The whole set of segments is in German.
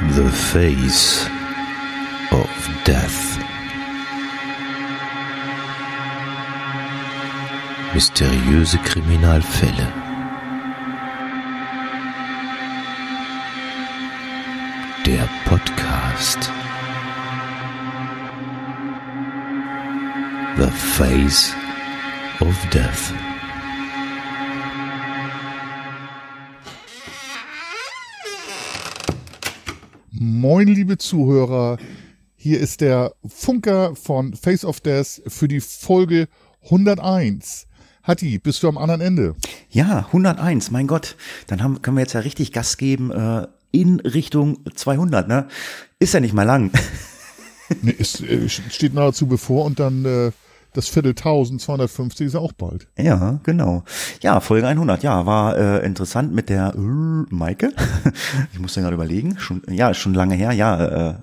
The Face of Death. Mysteriöse Kriminalfälle. Der Podcast. The Face of Death. Moin, liebe Zuhörer. Hier ist der Funker von Face of Death für die Folge 101. Hatti, bist du am anderen Ende? Ja, 101, mein Gott. Dann haben, können wir jetzt ja richtig Gas geben äh, in Richtung 200, ne? Ist ja nicht mal lang. nee, es äh, steht nahezu bevor und dann äh, das Viertel 1250 ist auch bald. Ja, genau. Ja, Folge 100. Ja, war äh, interessant mit der äh, Maike. ich musste gerade überlegen. Schon, ja, schon lange her. Ja, äh,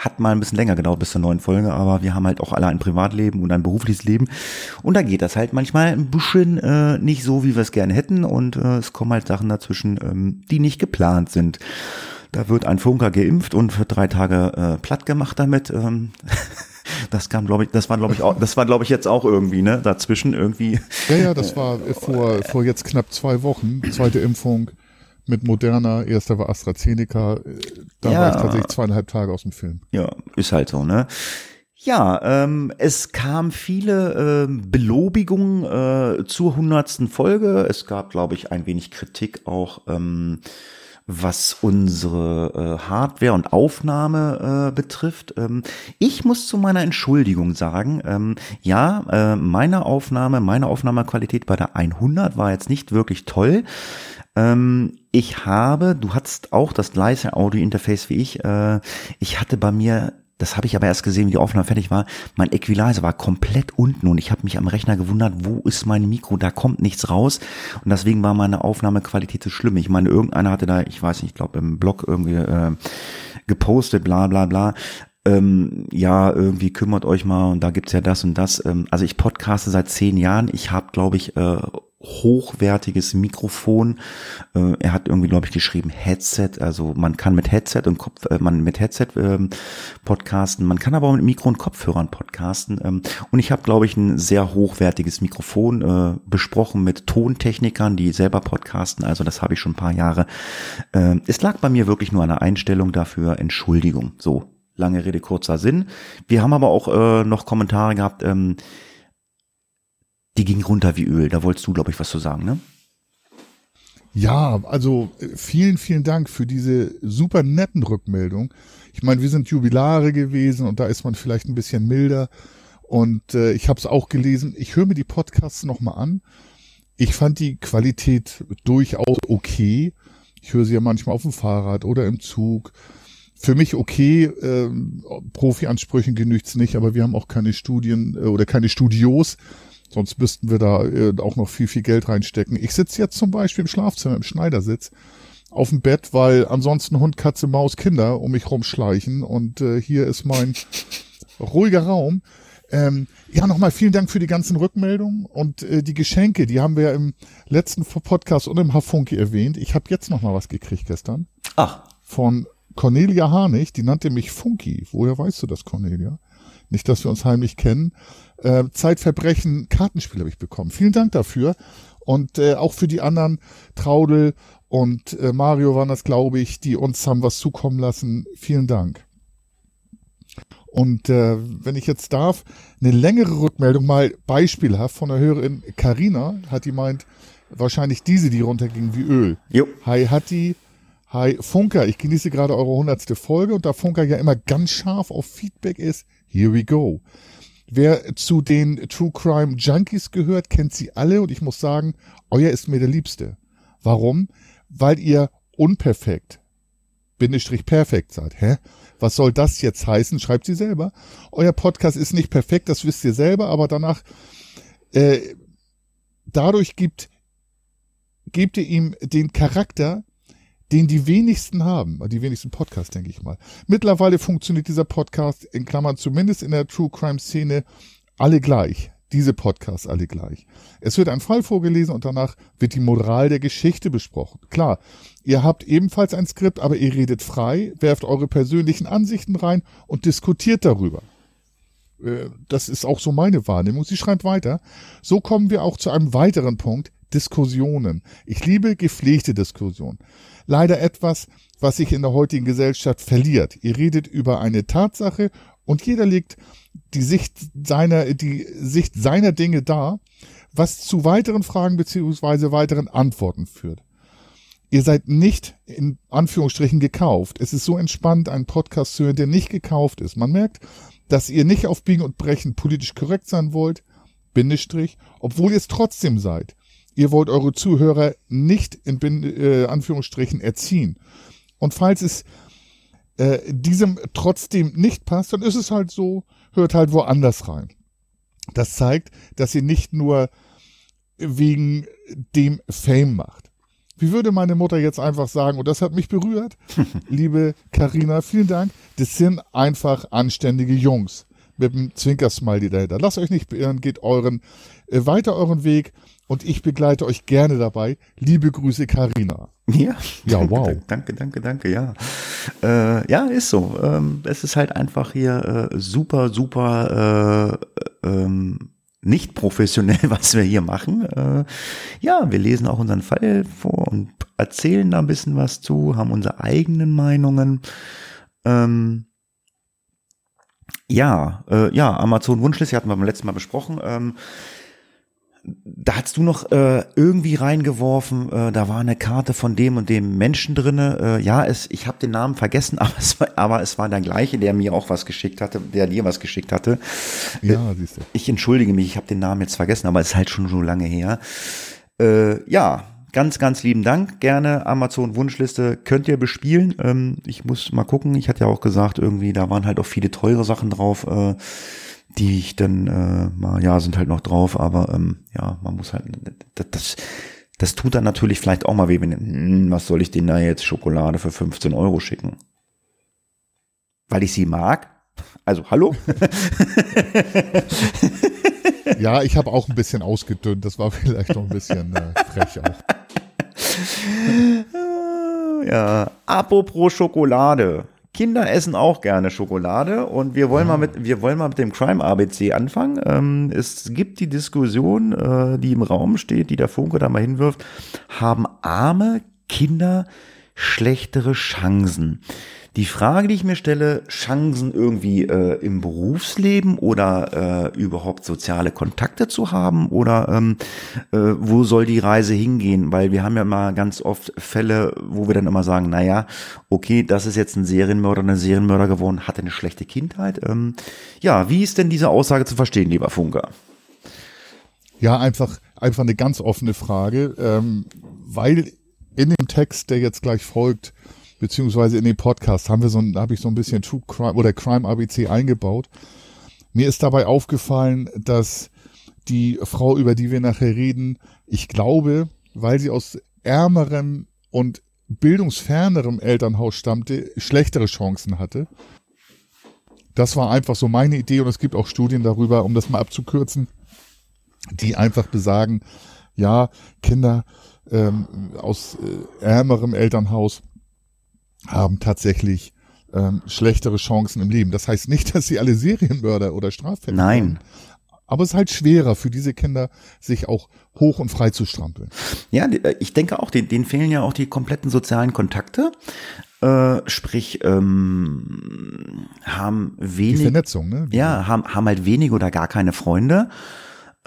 hat mal ein bisschen länger gedauert bis zur neuen Folge, aber wir haben halt auch alle ein Privatleben und ein berufliches Leben. Und da geht das halt manchmal ein bisschen äh, nicht so, wie wir es gerne hätten. Und äh, es kommen halt Sachen dazwischen, ähm, die nicht geplant sind. Da wird ein Funker geimpft und für drei Tage äh, platt gemacht damit. Ähm, das kam, glaube ich, das war, glaube ich, auch, das war, glaube ich, jetzt auch irgendwie, ne, dazwischen irgendwie. Ja, ja, das war vor, vor jetzt knapp zwei Wochen, zweite Impfung mit Moderna, erster war AstraZeneca, da ja. war ich tatsächlich zweieinhalb Tage aus dem Film. Ja, ist halt so, ne? Ja, ähm, es kam viele äh, Belobigungen äh, zur hundertsten Folge. Es gab, glaube ich, ein wenig Kritik auch ähm, was unsere äh, Hardware und Aufnahme äh, betrifft. Ähm, ich muss zu meiner Entschuldigung sagen, ähm, ja, äh, meine Aufnahme, meine Aufnahmequalität bei der 100 war jetzt nicht wirklich toll. Ähm, ich habe, du hattest auch das gleiche Audio-Interface wie ich. Äh, ich hatte bei mir das habe ich aber erst gesehen, wie die Aufnahme fertig war. Mein Equalizer war komplett unten und ich habe mich am Rechner gewundert, wo ist mein Mikro? Da kommt nichts raus. Und deswegen war meine Aufnahmequalität so schlimm. Ich meine, irgendeiner hatte da, ich weiß nicht, ich glaube im Blog irgendwie äh, gepostet, bla bla bla. Ähm, ja, irgendwie kümmert euch mal und da gibt's ja das und das. Ähm, also ich podcaste seit zehn Jahren. Ich habe, glaube ich, äh, hochwertiges Mikrofon. Äh, er hat irgendwie, glaube ich, geschrieben Headset. Also man kann mit Headset und Kopf, äh, man mit Headset ähm, podcasten. Man kann aber auch mit Mikro und Kopfhörern podcasten. Ähm, und ich habe, glaube ich, ein sehr hochwertiges Mikrofon äh, besprochen mit Tontechnikern, die selber podcasten. Also das habe ich schon ein paar Jahre. Äh, es lag bei mir wirklich nur eine Einstellung dafür. Entschuldigung. So lange Rede kurzer Sinn. Wir haben aber auch äh, noch Kommentare gehabt. Ähm, die ging runter wie Öl. Da wolltest du, glaube ich, was zu sagen, ne? Ja, also äh, vielen, vielen Dank für diese super netten Rückmeldungen. Ich meine, wir sind Jubilare gewesen und da ist man vielleicht ein bisschen milder. Und äh, ich habe es auch gelesen. Ich höre mir die Podcasts nochmal an. Ich fand die Qualität durchaus okay. Ich höre sie ja manchmal auf dem Fahrrad oder im Zug. Für mich okay, äh, Profi-Ansprüchen genügt's nicht, aber wir haben auch keine Studien äh, oder keine Studios, Sonst müssten wir da äh, auch noch viel, viel Geld reinstecken. Ich sitze jetzt zum Beispiel im Schlafzimmer, im Schneidersitz, auf dem Bett, weil ansonsten Hund, Katze, Maus, Kinder um mich rumschleichen. Und äh, hier ist mein ruhiger Raum. Ähm, ja, nochmal vielen Dank für die ganzen Rückmeldungen und äh, die Geschenke, die haben wir ja im letzten Podcast und im Hafunki erwähnt. Ich habe jetzt nochmal was gekriegt gestern. Ach. Von Cornelia Harnig, die nannte mich Funky. Woher weißt du das, Cornelia? Nicht, dass wir uns heimlich kennen. Äh, Zeitverbrechen Kartenspiel habe ich bekommen. Vielen Dank dafür. Und äh, auch für die anderen, Traudel und äh, Mario waren das, glaube ich, die uns haben was zukommen lassen. Vielen Dank. Und äh, wenn ich jetzt darf, eine längere Rückmeldung mal beispielhaft von der Hörerin Karina hat die meint, wahrscheinlich diese, die runterging wie Öl. Jo. Hi Hatti, hi Funker, ich genieße gerade eure hundertste Folge und da Funker ja immer ganz scharf auf Feedback ist, here we go. Wer zu den True Crime Junkies gehört, kennt sie alle und ich muss sagen, euer ist mir der Liebste. Warum? Weil ihr unperfekt, Bindestrich perfekt seid. Hä? Was soll das jetzt heißen? Schreibt sie selber. Euer Podcast ist nicht perfekt, das wisst ihr selber, aber danach, äh, dadurch gibt, gebt ihr ihm den Charakter, den die wenigsten haben, die wenigsten Podcasts, denke ich mal. Mittlerweile funktioniert dieser Podcast in Klammern zumindest in der True Crime Szene alle gleich. diese Podcasts alle gleich. Es wird ein Fall vorgelesen und danach wird die Moral der Geschichte besprochen. Klar, ihr habt ebenfalls ein Skript, aber ihr redet frei, werft eure persönlichen Ansichten rein und diskutiert darüber. Äh, das ist auch so meine Wahrnehmung. Sie schreibt weiter. So kommen wir auch zu einem weiteren Punkt, Diskussionen. Ich liebe gepflegte Diskussionen. Leider etwas, was sich in der heutigen Gesellschaft verliert. Ihr redet über eine Tatsache und jeder legt die Sicht seiner, die Sicht seiner Dinge dar, was zu weiteren Fragen beziehungsweise weiteren Antworten führt. Ihr seid nicht in Anführungsstrichen gekauft. Es ist so entspannt, einen Podcast zu hören, der nicht gekauft ist. Man merkt, dass ihr nicht auf Biegen und Brechen politisch korrekt sein wollt, Bindestrich, obwohl ihr es trotzdem seid. Ihr wollt eure Zuhörer nicht in äh, Anführungsstrichen erziehen. Und falls es äh, diesem trotzdem nicht passt, dann ist es halt so, hört halt woanders rein. Das zeigt, dass ihr nicht nur wegen dem Fame macht. Wie würde meine Mutter jetzt einfach sagen, und das hat mich berührt, liebe Karina, vielen Dank, das sind einfach anständige Jungs mit einem Zwinkersmiley dahinter. Lasst euch nicht beirren, geht euren, äh, weiter euren Weg und ich begleite euch gerne dabei. Liebe Grüße, Karina. Ja, ja, wow. Danke, danke, danke, ja. Äh, ja, ist so. Ähm, es ist halt einfach hier äh, super, super äh, ähm, nicht professionell, was wir hier machen. Äh, ja, wir lesen auch unseren Fall vor und erzählen da ein bisschen was zu, haben unsere eigenen Meinungen. Ähm, ja, äh, ja, Amazon Wunschliste hatten wir beim letzten Mal besprochen. Ähm, da hast du noch äh, irgendwie reingeworfen, äh, da war eine Karte von dem und dem Menschen drinne. Äh, ja, es, ich habe den Namen vergessen, aber es, war, aber es war der gleiche, der mir auch was geschickt hatte, der dir was geschickt hatte. Ja, siehst du. Ich entschuldige mich, ich habe den Namen jetzt vergessen, aber es ist halt schon so lange her. Äh, ja, ganz, ganz lieben Dank. Gerne Amazon Wunschliste könnt ihr bespielen. Ähm, ich muss mal gucken. Ich hatte ja auch gesagt, irgendwie, da waren halt auch viele teure Sachen drauf. Äh, die ich dann äh, mal, ja, sind halt noch drauf, aber ähm, ja, man muss halt, das, das, das tut dann natürlich vielleicht auch mal weh, wenn, hm, was soll ich denn da jetzt Schokolade für 15 Euro schicken? Weil ich sie mag? Also, hallo? ja, ich habe auch ein bisschen ausgedünnt, das war vielleicht noch ein bisschen äh, frech auch. Ja, apropos Schokolade. Kinder essen auch gerne Schokolade und wir wollen ja. mal mit wir wollen mal mit dem Crime ABC anfangen. Ähm, es gibt die Diskussion, äh, die im Raum steht, die der Funke da mal hinwirft, haben arme Kinder schlechtere Chancen? Die Frage, die ich mir stelle, Chancen irgendwie äh, im Berufsleben oder äh, überhaupt soziale Kontakte zu haben oder ähm, äh, wo soll die Reise hingehen? Weil wir haben ja immer ganz oft Fälle, wo wir dann immer sagen, naja, okay, das ist jetzt ein Serienmörder, eine Serienmörder geworden, hatte eine schlechte Kindheit. Ähm, ja, wie ist denn diese Aussage zu verstehen, lieber Funker? Ja, einfach, einfach eine ganz offene Frage, ähm, weil in dem Text, der jetzt gleich folgt, beziehungsweise in den Podcast haben wir so ein, habe ich so ein bisschen True Crime oder Crime ABC eingebaut. Mir ist dabei aufgefallen, dass die Frau, über die wir nachher reden, ich glaube, weil sie aus ärmerem und bildungsfernerem Elternhaus stammte, schlechtere Chancen hatte. Das war einfach so meine Idee und es gibt auch Studien darüber, um das mal abzukürzen, die einfach besagen, ja, Kinder ähm, aus äh, ärmerem Elternhaus haben tatsächlich ähm, schlechtere Chancen im Leben. Das heißt nicht, dass sie alle Serienmörder oder Straffälle Nein. Sind. Aber es ist halt schwerer für diese Kinder, sich auch hoch und frei zu strampeln. Ja, äh, ich denke auch, denen, fehlen ja auch die kompletten sozialen Kontakte. Äh, sprich, ähm, haben wenig. Die Vernetzung, ne? Ja, haben, haben halt wenig oder gar keine Freunde.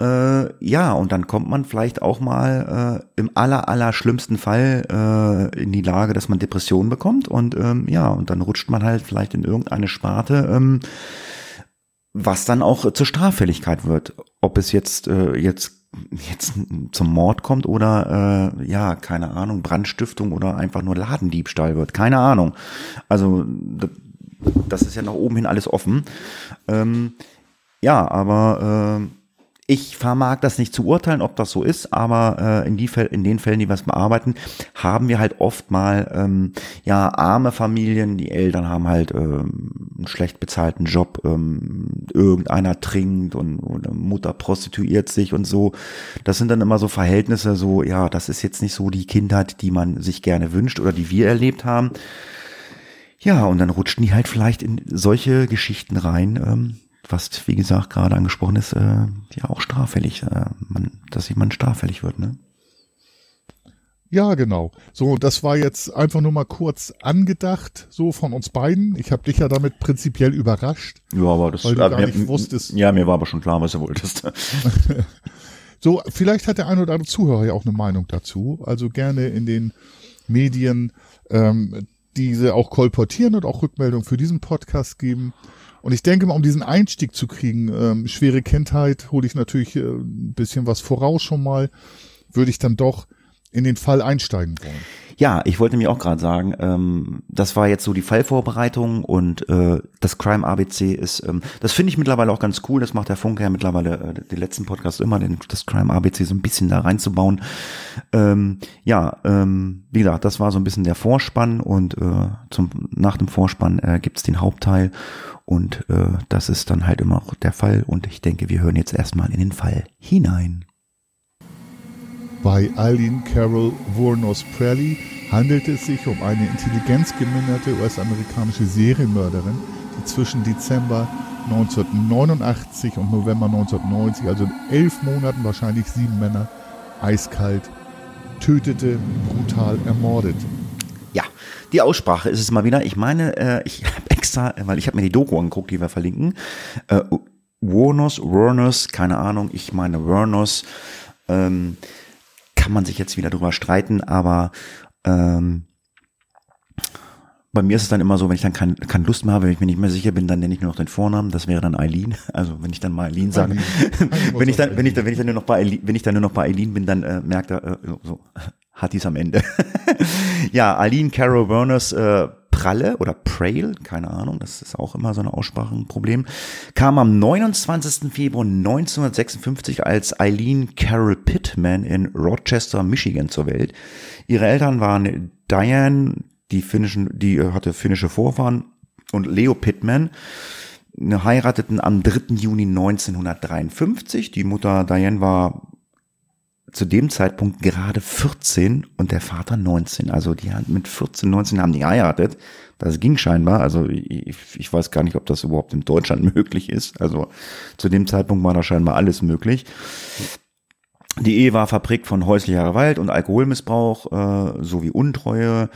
Äh, ja, und dann kommt man vielleicht auch mal äh, im aller, aller schlimmsten Fall äh, in die Lage, dass man Depressionen bekommt und ähm, ja, und dann rutscht man halt vielleicht in irgendeine Sparte, ähm, was dann auch zur Straffälligkeit wird. Ob es jetzt, äh, jetzt, jetzt zum Mord kommt oder äh, ja, keine Ahnung, Brandstiftung oder einfach nur Ladendiebstahl wird. Keine Ahnung. Also das ist ja nach oben hin alles offen. Ähm, ja, aber äh, ich vermag das nicht zu urteilen, ob das so ist, aber äh, in, die Fäll, in den Fällen, die wir es bearbeiten, haben wir halt oft mal ähm, ja arme Familien, die Eltern haben halt ähm, einen schlecht bezahlten Job, ähm, irgendeiner trinkt und oder Mutter prostituiert sich und so. Das sind dann immer so Verhältnisse, so ja, das ist jetzt nicht so die Kindheit, die man sich gerne wünscht oder die wir erlebt haben. Ja, und dann rutschen die halt vielleicht in solche Geschichten rein. Ähm, was, wie gesagt, gerade angesprochen ist, äh, ja auch straffällig, äh, man, dass jemand straffällig wird, ne? Ja, genau. So, das war jetzt einfach nur mal kurz angedacht, so von uns beiden. Ich habe dich ja damit prinzipiell überrascht. Ja, aber das weil du äh, gar mir, nicht wusstest. Ja, mir war aber schon klar, was du wolltest. So, vielleicht hat der ein oder andere Zuhörer ja auch eine Meinung dazu. Also gerne in den Medien ähm, diese auch kolportieren und auch Rückmeldungen für diesen Podcast geben. Und ich denke mal, um diesen Einstieg zu kriegen, ähm, schwere Kindheit, hole ich natürlich äh, ein bisschen was voraus schon mal, würde ich dann doch in den Fall einsteigen wollen. Ja, ich wollte mir auch gerade sagen, ähm, das war jetzt so die Fallvorbereitung und äh, das Crime ABC ist, ähm, das finde ich mittlerweile auch ganz cool. Das macht der Funke ja mittlerweile äh, den letzten Podcast immer, den, das Crime ABC so ein bisschen da reinzubauen. Ähm, ja, ähm, wie gesagt, das war so ein bisschen der Vorspann und äh, zum nach dem Vorspann äh, gibt's den Hauptteil und äh, das ist dann halt immer auch der Fall. Und ich denke, wir hören jetzt erstmal in den Fall hinein. Bei Eileen Carol Wuornos Prelli handelt es sich um eine intelligenzgeminderte US-amerikanische Serienmörderin, die zwischen Dezember 1989 und November 1990, also in elf Monaten wahrscheinlich sieben Männer, eiskalt tötete, brutal ermordet. Die Aussprache ist es mal wieder. Ich meine, äh, ich habe extra, weil ich habe mir die Doku angeguckt, die wir verlinken. Äh, Warnos, Warnos, keine Ahnung, ich meine Warnos. Ähm, kann man sich jetzt wieder drüber streiten, aber ähm, bei mir ist es dann immer so, wenn ich dann kein, keine Lust mehr habe, wenn ich mir nicht mehr sicher bin, dann nenne ich nur noch den Vornamen. Das wäre dann Eileen. Also wenn ich dann mal Eileen sage, wenn ich dann, wenn ich dann, wenn ich dann nur noch bei Eileen, wenn ich dann nur noch bei Eileen bin, dann äh, merkt er, äh, so, hat dies am Ende. Ja, Eileen Carol Burners äh, Pralle oder Prail, keine Ahnung, das ist auch immer so ein Problem, kam am 29. Februar 1956 als Eileen Carol Pittman in Rochester, Michigan zur Welt. Ihre Eltern waren Diane, die finnischen, die hatte finnische Vorfahren, und Leo Pittman, heirateten am 3. Juni 1953. Die Mutter Diane war zu dem Zeitpunkt gerade 14 und der Vater 19. Also die haben mit 14, 19 haben die geheiratet. Das ging scheinbar. Also ich, ich weiß gar nicht, ob das überhaupt in Deutschland möglich ist. Also zu dem Zeitpunkt war da scheinbar alles möglich. Die Ehe war verprägt von häuslicher Gewalt und Alkoholmissbrauch äh, sowie Untreue.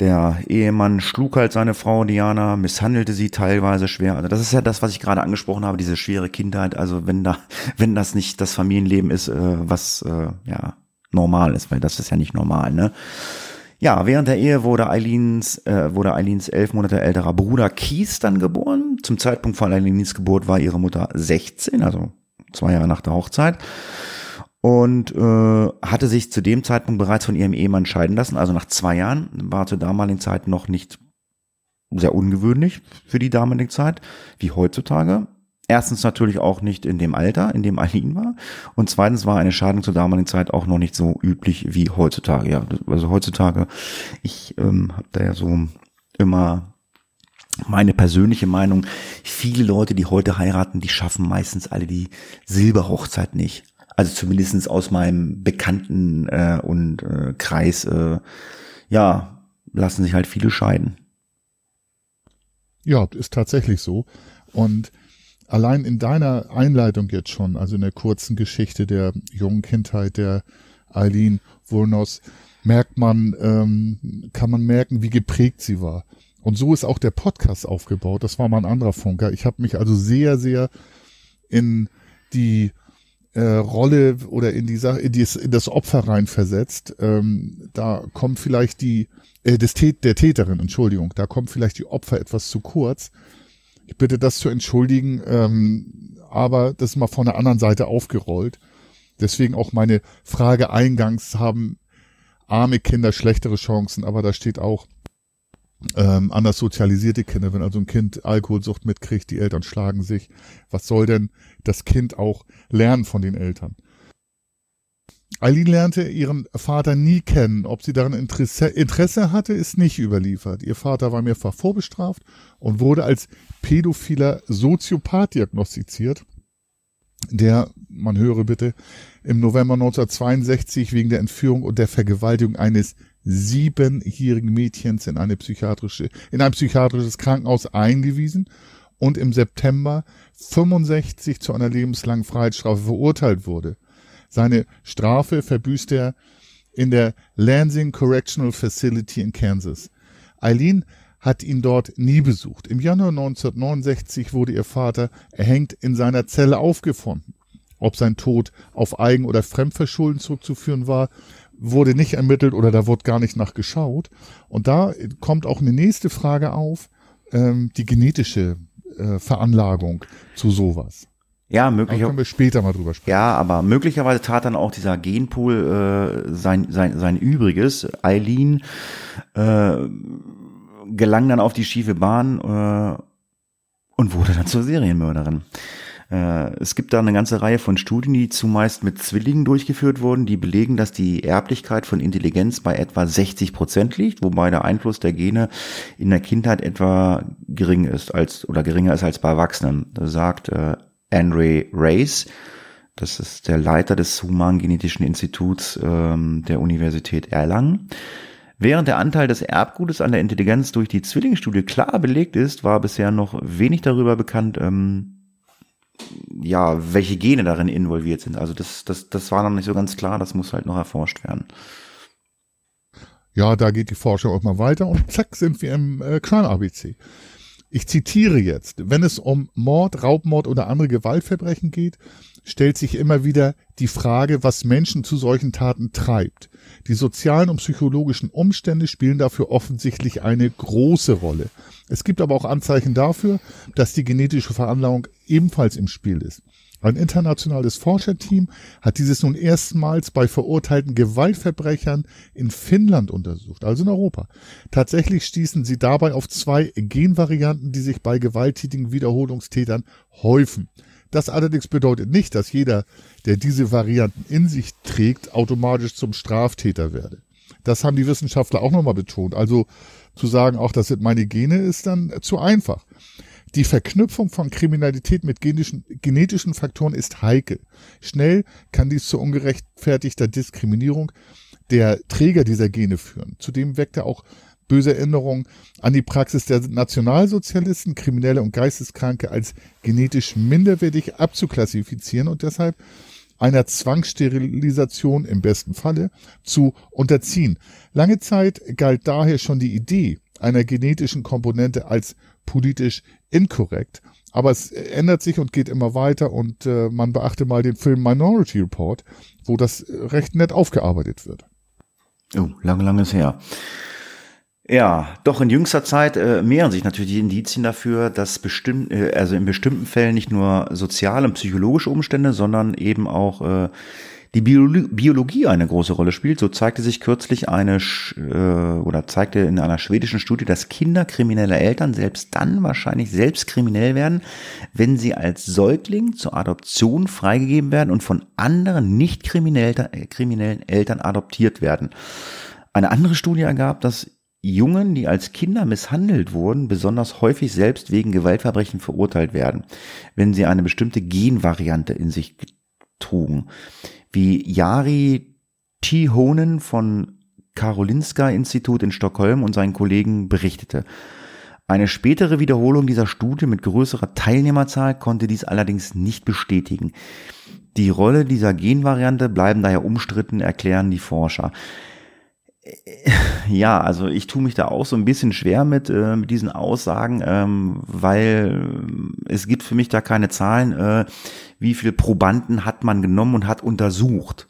Der Ehemann schlug halt seine Frau Diana, misshandelte sie teilweise schwer. Also das ist ja das, was ich gerade angesprochen habe, diese schwere Kindheit. Also wenn da, wenn das nicht das Familienleben ist, äh, was äh, ja normal ist, weil das ist ja nicht normal, ne? Ja, während der Ehe wurde Eileens, äh, wurde Eileens elf Monate älterer Bruder Keith dann geboren. Zum Zeitpunkt von Eileens Geburt war ihre Mutter 16, also zwei Jahre nach der Hochzeit und äh, hatte sich zu dem Zeitpunkt bereits von ihrem Ehemann scheiden lassen, also nach zwei Jahren, war zur damaligen Zeit noch nicht sehr ungewöhnlich für die damalige Zeit, wie heutzutage. Erstens natürlich auch nicht in dem Alter, in dem Eileen war. Und zweitens war eine Scheidung zur damaligen Zeit auch noch nicht so üblich wie heutzutage. Ja, also heutzutage, ich ähm, habe da ja so immer meine persönliche Meinung, viele Leute, die heute heiraten, die schaffen meistens alle die Silberhochzeit nicht. Also zumindestens aus meinem Bekannten äh, und äh, Kreis, äh, ja, lassen sich halt viele scheiden. Ja, ist tatsächlich so. Und allein in deiner Einleitung jetzt schon, also in der kurzen Geschichte der jungen Kindheit der Eileen Wurnos, merkt man, ähm, kann man merken, wie geprägt sie war. Und so ist auch der Podcast aufgebaut. Das war mal ein anderer Funker. Ich habe mich also sehr, sehr in die äh, Rolle oder in die Sache, in, dies, in das Opfer reinversetzt. Ähm, da kommt vielleicht die, äh, des Tät der Täterin, Entschuldigung, da kommt vielleicht die Opfer etwas zu kurz. Ich bitte das zu entschuldigen, ähm, aber das ist mal von der anderen Seite aufgerollt. Deswegen auch meine Frage eingangs, haben arme Kinder schlechtere Chancen, aber da steht auch, ähm, anders sozialisierte Kinder, wenn also ein Kind Alkoholsucht mitkriegt, die Eltern schlagen sich, was soll denn das Kind auch lernen von den Eltern? Eileen lernte ihren Vater nie kennen. Ob sie daran Interesse, Interesse hatte, ist nicht überliefert. Ihr Vater war mehrfach vorbestraft und wurde als pädophiler Soziopath diagnostiziert, der, man höre bitte, im November 1962 wegen der Entführung und der Vergewaltigung eines siebenjährigen Mädchens in eine psychiatrische, in ein psychiatrisches Krankenhaus eingewiesen und im September 65 zu einer lebenslangen Freiheitsstrafe verurteilt wurde. Seine Strafe verbüßt er in der Lansing Correctional Facility in Kansas. Eileen hat ihn dort nie besucht. Im Januar 1969 wurde ihr Vater erhängt in seiner Zelle aufgefunden. Ob sein Tod auf Eigen- oder Fremdverschulden zurückzuführen war, wurde nicht ermittelt oder da wurde gar nicht nachgeschaut. Und da kommt auch eine nächste Frage auf, ähm, die genetische äh, Veranlagung zu sowas. Ja, möglicherweise. können wir später mal drüber sprechen. Ja, aber möglicherweise tat dann auch dieser Genpool äh, sein, sein, sein Übriges. Eileen äh, gelang dann auf die schiefe Bahn äh, und wurde dann zur Serienmörderin. Äh, es gibt da eine ganze Reihe von Studien, die zumeist mit Zwillingen durchgeführt wurden, die belegen, dass die Erblichkeit von Intelligenz bei etwa 60 Prozent liegt, wobei der Einfluss der Gene in der Kindheit etwa gering ist als oder geringer ist als bei Erwachsenen. Sagt äh, Andre Race. Das ist der Leiter des Humangenetischen Instituts ähm, der Universität Erlangen. Während der Anteil des Erbgutes an der Intelligenz durch die Zwillingsstudie klar belegt ist, war bisher noch wenig darüber bekannt, ähm, ja, welche Gene darin involviert sind. Also das, das, das war noch nicht so ganz klar, das muss halt noch erforscht werden. Ja, da geht die Forschung auch mal weiter und zack sind wir im äh, Crime-ABC. Ich zitiere jetzt, wenn es um Mord, Raubmord oder andere Gewaltverbrechen geht, stellt sich immer wieder die Frage, was Menschen zu solchen Taten treibt. Die sozialen und psychologischen Umstände spielen dafür offensichtlich eine große Rolle. Es gibt aber auch Anzeichen dafür, dass die genetische Veranlagung ebenfalls im Spiel ist. Ein internationales Forscherteam hat dieses nun erstmals bei verurteilten Gewaltverbrechern in Finnland untersucht, also in Europa. Tatsächlich stießen sie dabei auf zwei Genvarianten, die sich bei gewalttätigen Wiederholungstätern häufen. Das allerdings bedeutet nicht, dass jeder, der diese Varianten in sich trägt, automatisch zum Straftäter werde. Das haben die Wissenschaftler auch nochmal betont. Also zu sagen, auch das sind meine Gene, ist dann zu einfach. Die Verknüpfung von Kriminalität mit genetischen, genetischen Faktoren ist heikel. Schnell kann dies zu ungerechtfertigter Diskriminierung der Träger dieser Gene führen. Zudem weckt er auch böse Erinnerungen an die Praxis der Nationalsozialisten, Kriminelle und Geisteskranke als genetisch minderwertig abzuklassifizieren und deshalb einer Zwangssterilisation im besten Falle zu unterziehen. Lange Zeit galt daher schon die Idee einer genetischen Komponente als politisch inkorrekt. Aber es ändert sich und geht immer weiter und äh, man beachte mal den Film Minority Report, wo das recht nett aufgearbeitet wird. Oh, lange, lange ist her. Ja, doch in jüngster Zeit äh, mehren sich natürlich die Indizien dafür, dass bestimmt, äh, also in bestimmten Fällen nicht nur soziale und psychologische Umstände, sondern eben auch äh, die Biolo Biologie eine große Rolle spielt. So zeigte sich kürzlich eine äh, oder zeigte in einer schwedischen Studie, dass Kinder krimineller Eltern selbst dann wahrscheinlich selbst kriminell werden, wenn sie als Säugling zur Adoption freigegeben werden und von anderen nicht äh, kriminellen Eltern adoptiert werden. Eine andere Studie ergab, dass Jungen, die als Kinder misshandelt wurden, besonders häufig selbst wegen Gewaltverbrechen verurteilt werden, wenn sie eine bestimmte Genvariante in sich trugen. Wie Jari Tihonen von Karolinska Institut in Stockholm und seinen Kollegen berichtete. Eine spätere Wiederholung dieser Studie mit größerer Teilnehmerzahl konnte dies allerdings nicht bestätigen. Die Rolle dieser Genvariante bleiben daher umstritten, erklären die Forscher. Ja, also ich tue mich da auch so ein bisschen schwer mit, äh, mit diesen Aussagen, ähm, weil es gibt für mich da keine Zahlen, äh, wie viele Probanden hat man genommen und hat untersucht.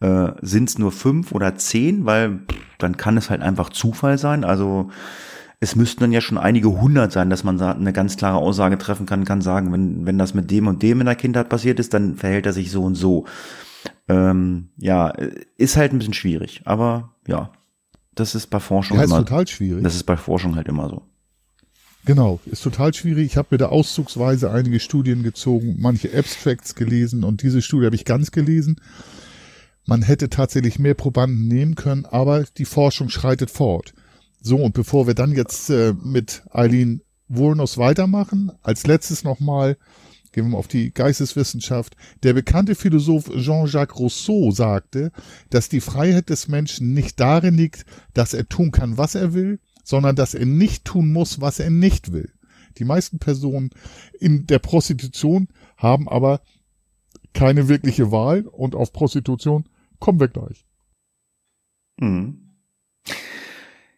Äh, Sind es nur fünf oder zehn, weil dann kann es halt einfach Zufall sein. Also es müssten dann ja schon einige hundert sein, dass man eine ganz klare Aussage treffen kann, kann sagen, wenn, wenn das mit dem und dem in der Kindheit passiert ist, dann verhält er sich so und so. Ähm, ja, ist halt ein bisschen schwierig, aber ja. das ist bei Forschung Ja, ist immer, total schwierig. das ist bei Forschung halt immer so. Genau, ist total schwierig. Ich habe mir da auszugsweise einige Studien gezogen, manche Abstracts gelesen und diese Studie habe ich ganz gelesen. Man hätte tatsächlich mehr Probanden nehmen können, aber die Forschung schreitet fort. So, und bevor wir dann jetzt äh, mit Eileen Wurnos weitermachen, als letztes nochmal, gehen wir mal auf die Geisteswissenschaft. Der bekannte Philosoph Jean-Jacques Rousseau sagte, dass die Freiheit des Menschen nicht darin liegt, dass er tun kann, was er will, sondern dass er nicht tun muss, was er nicht will. Die meisten Personen in der Prostitution haben aber keine wirkliche Wahl und auf Prostitution kommen wir gleich. Mhm.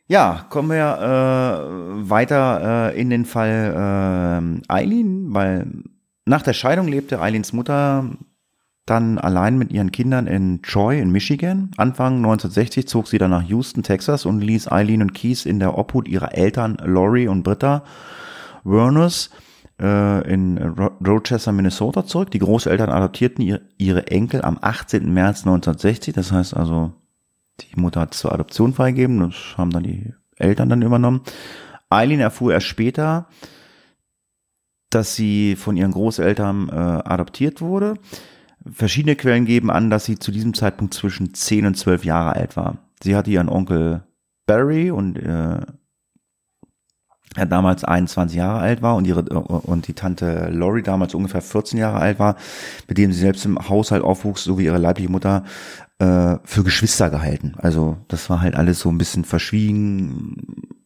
Ja, kommen wir äh, weiter äh, in den Fall äh, Eileen, weil nach der Scheidung lebte Eileens Mutter dann allein mit ihren Kindern in Troy in Michigan. Anfang 1960 zog sie dann nach Houston, Texas und ließ Eileen und Keith in der Obhut ihrer Eltern Laurie und Britta Werners äh, in Ro Rochester, Minnesota zurück. Die Großeltern adoptierten ihr, ihre Enkel am 18. März 1960. Das heißt also, die Mutter hat zur Adoption freigegeben. Das haben dann die Eltern dann übernommen. Eileen erfuhr erst später, dass sie von ihren Großeltern äh, adoptiert wurde. Verschiedene Quellen geben an, dass sie zu diesem Zeitpunkt zwischen 10 und 12 Jahre alt war. Sie hatte ihren Onkel Barry und äh, er damals 21 Jahre alt war und ihre und die Tante Lori damals ungefähr 14 Jahre alt war, mit dem sie selbst im Haushalt aufwuchs, so wie ihre leibliche Mutter, äh, für Geschwister gehalten. Also das war halt alles so ein bisschen verschwiegen.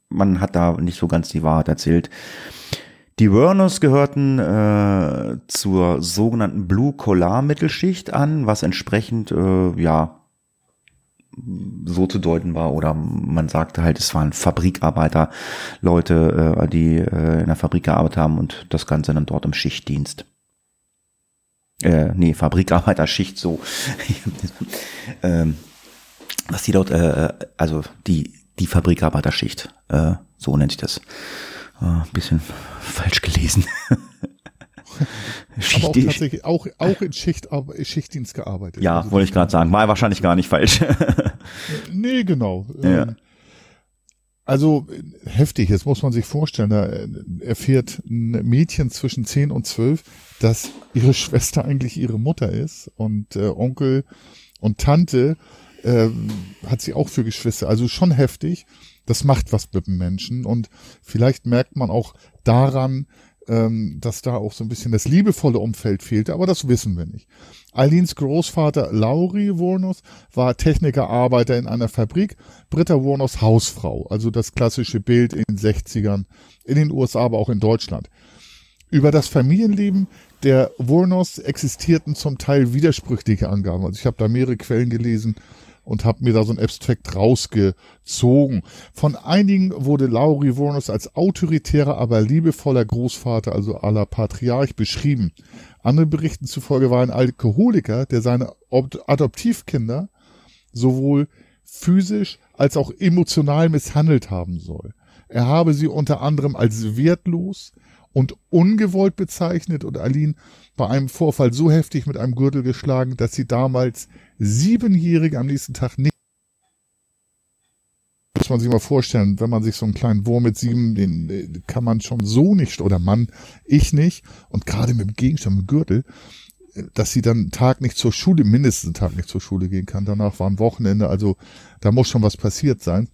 Man hat da nicht so ganz die Wahrheit erzählt. Die Werners gehörten äh, zur sogenannten Blue-Collar-Mittelschicht an, was entsprechend, äh, ja, so zu deuten war. Oder man sagte halt, es waren Fabrikarbeiter, Leute, äh, die äh, in der Fabrik gearbeitet haben und das Ganze dann dort im Schichtdienst. Äh, nee, Fabrikarbeiterschicht so. ähm, was die dort, äh, also die, die Fabrikarbeiterschicht, äh, so nennt sich das. Äh, bisschen falsch gelesen. Aber auch tatsächlich auch, auch in Schicht, Schichtdienst gearbeitet. Ja, also wollte ich gerade sagen. War wahrscheinlich gar nicht falsch. nee, genau. Ja. Ähm, Also heftig, jetzt muss man sich vorstellen, da erfährt ein Mädchen zwischen 10 und 12, dass ihre Schwester eigentlich ihre Mutter ist und äh, Onkel und Tante äh, hat sie auch für Geschwister. Also schon heftig. Das macht was mit dem Menschen und vielleicht merkt man auch daran, ähm, dass da auch so ein bisschen das liebevolle Umfeld fehlte, aber das wissen wir nicht. Eileens Großvater Lauri Warnos war Techniker, Arbeiter in einer Fabrik, Britta Warnos Hausfrau, also das klassische Bild in den 60ern, in den USA, aber auch in Deutschland. Über das Familienleben der Warnos existierten zum Teil widersprüchliche Angaben. Also ich habe da mehrere Quellen gelesen und habe mir da so ein Abstrakt rausgezogen. Von einigen wurde Lauri Warnos als autoritärer, aber liebevoller Großvater, also aller Patriarch, beschrieben. Andere Berichten zufolge war ein Alkoholiker, der seine Adoptivkinder sowohl physisch als auch emotional misshandelt haben soll. Er habe sie unter anderem als wertlos und ungewollt bezeichnet und Aline bei einem Vorfall so heftig mit einem Gürtel geschlagen, dass sie damals siebenjährige am nächsten Tag nicht muss man sich mal vorstellen, wenn man sich so einen kleinen Wurm mit sieben, den kann man schon so nicht, oder Mann, ich nicht, und gerade mit dem Gegenstand, mit dem Gürtel, dass sie dann einen Tag nicht zur Schule, mindestens einen Tag nicht zur Schule gehen kann. Danach war ein Wochenende, also da muss schon was passiert sein.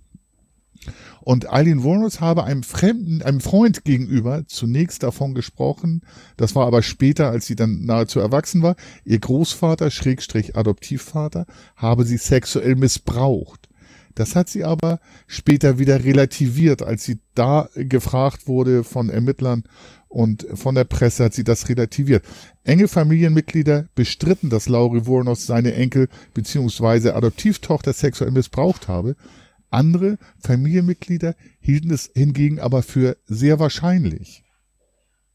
Und Eileen Warnes habe einem Fremden, einem Freund gegenüber zunächst davon gesprochen, das war aber später, als sie dann nahezu erwachsen war, ihr Großvater, Schrägstrich Adoptivvater, habe sie sexuell missbraucht. Das hat sie aber später wieder relativiert, als sie da gefragt wurde von Ermittlern und von der Presse hat sie das relativiert. Enge Familienmitglieder bestritten, dass Lauri Wurnos seine Enkel bzw. Adoptivtochter sexuell missbraucht habe. Andere Familienmitglieder hielten es hingegen aber für sehr wahrscheinlich.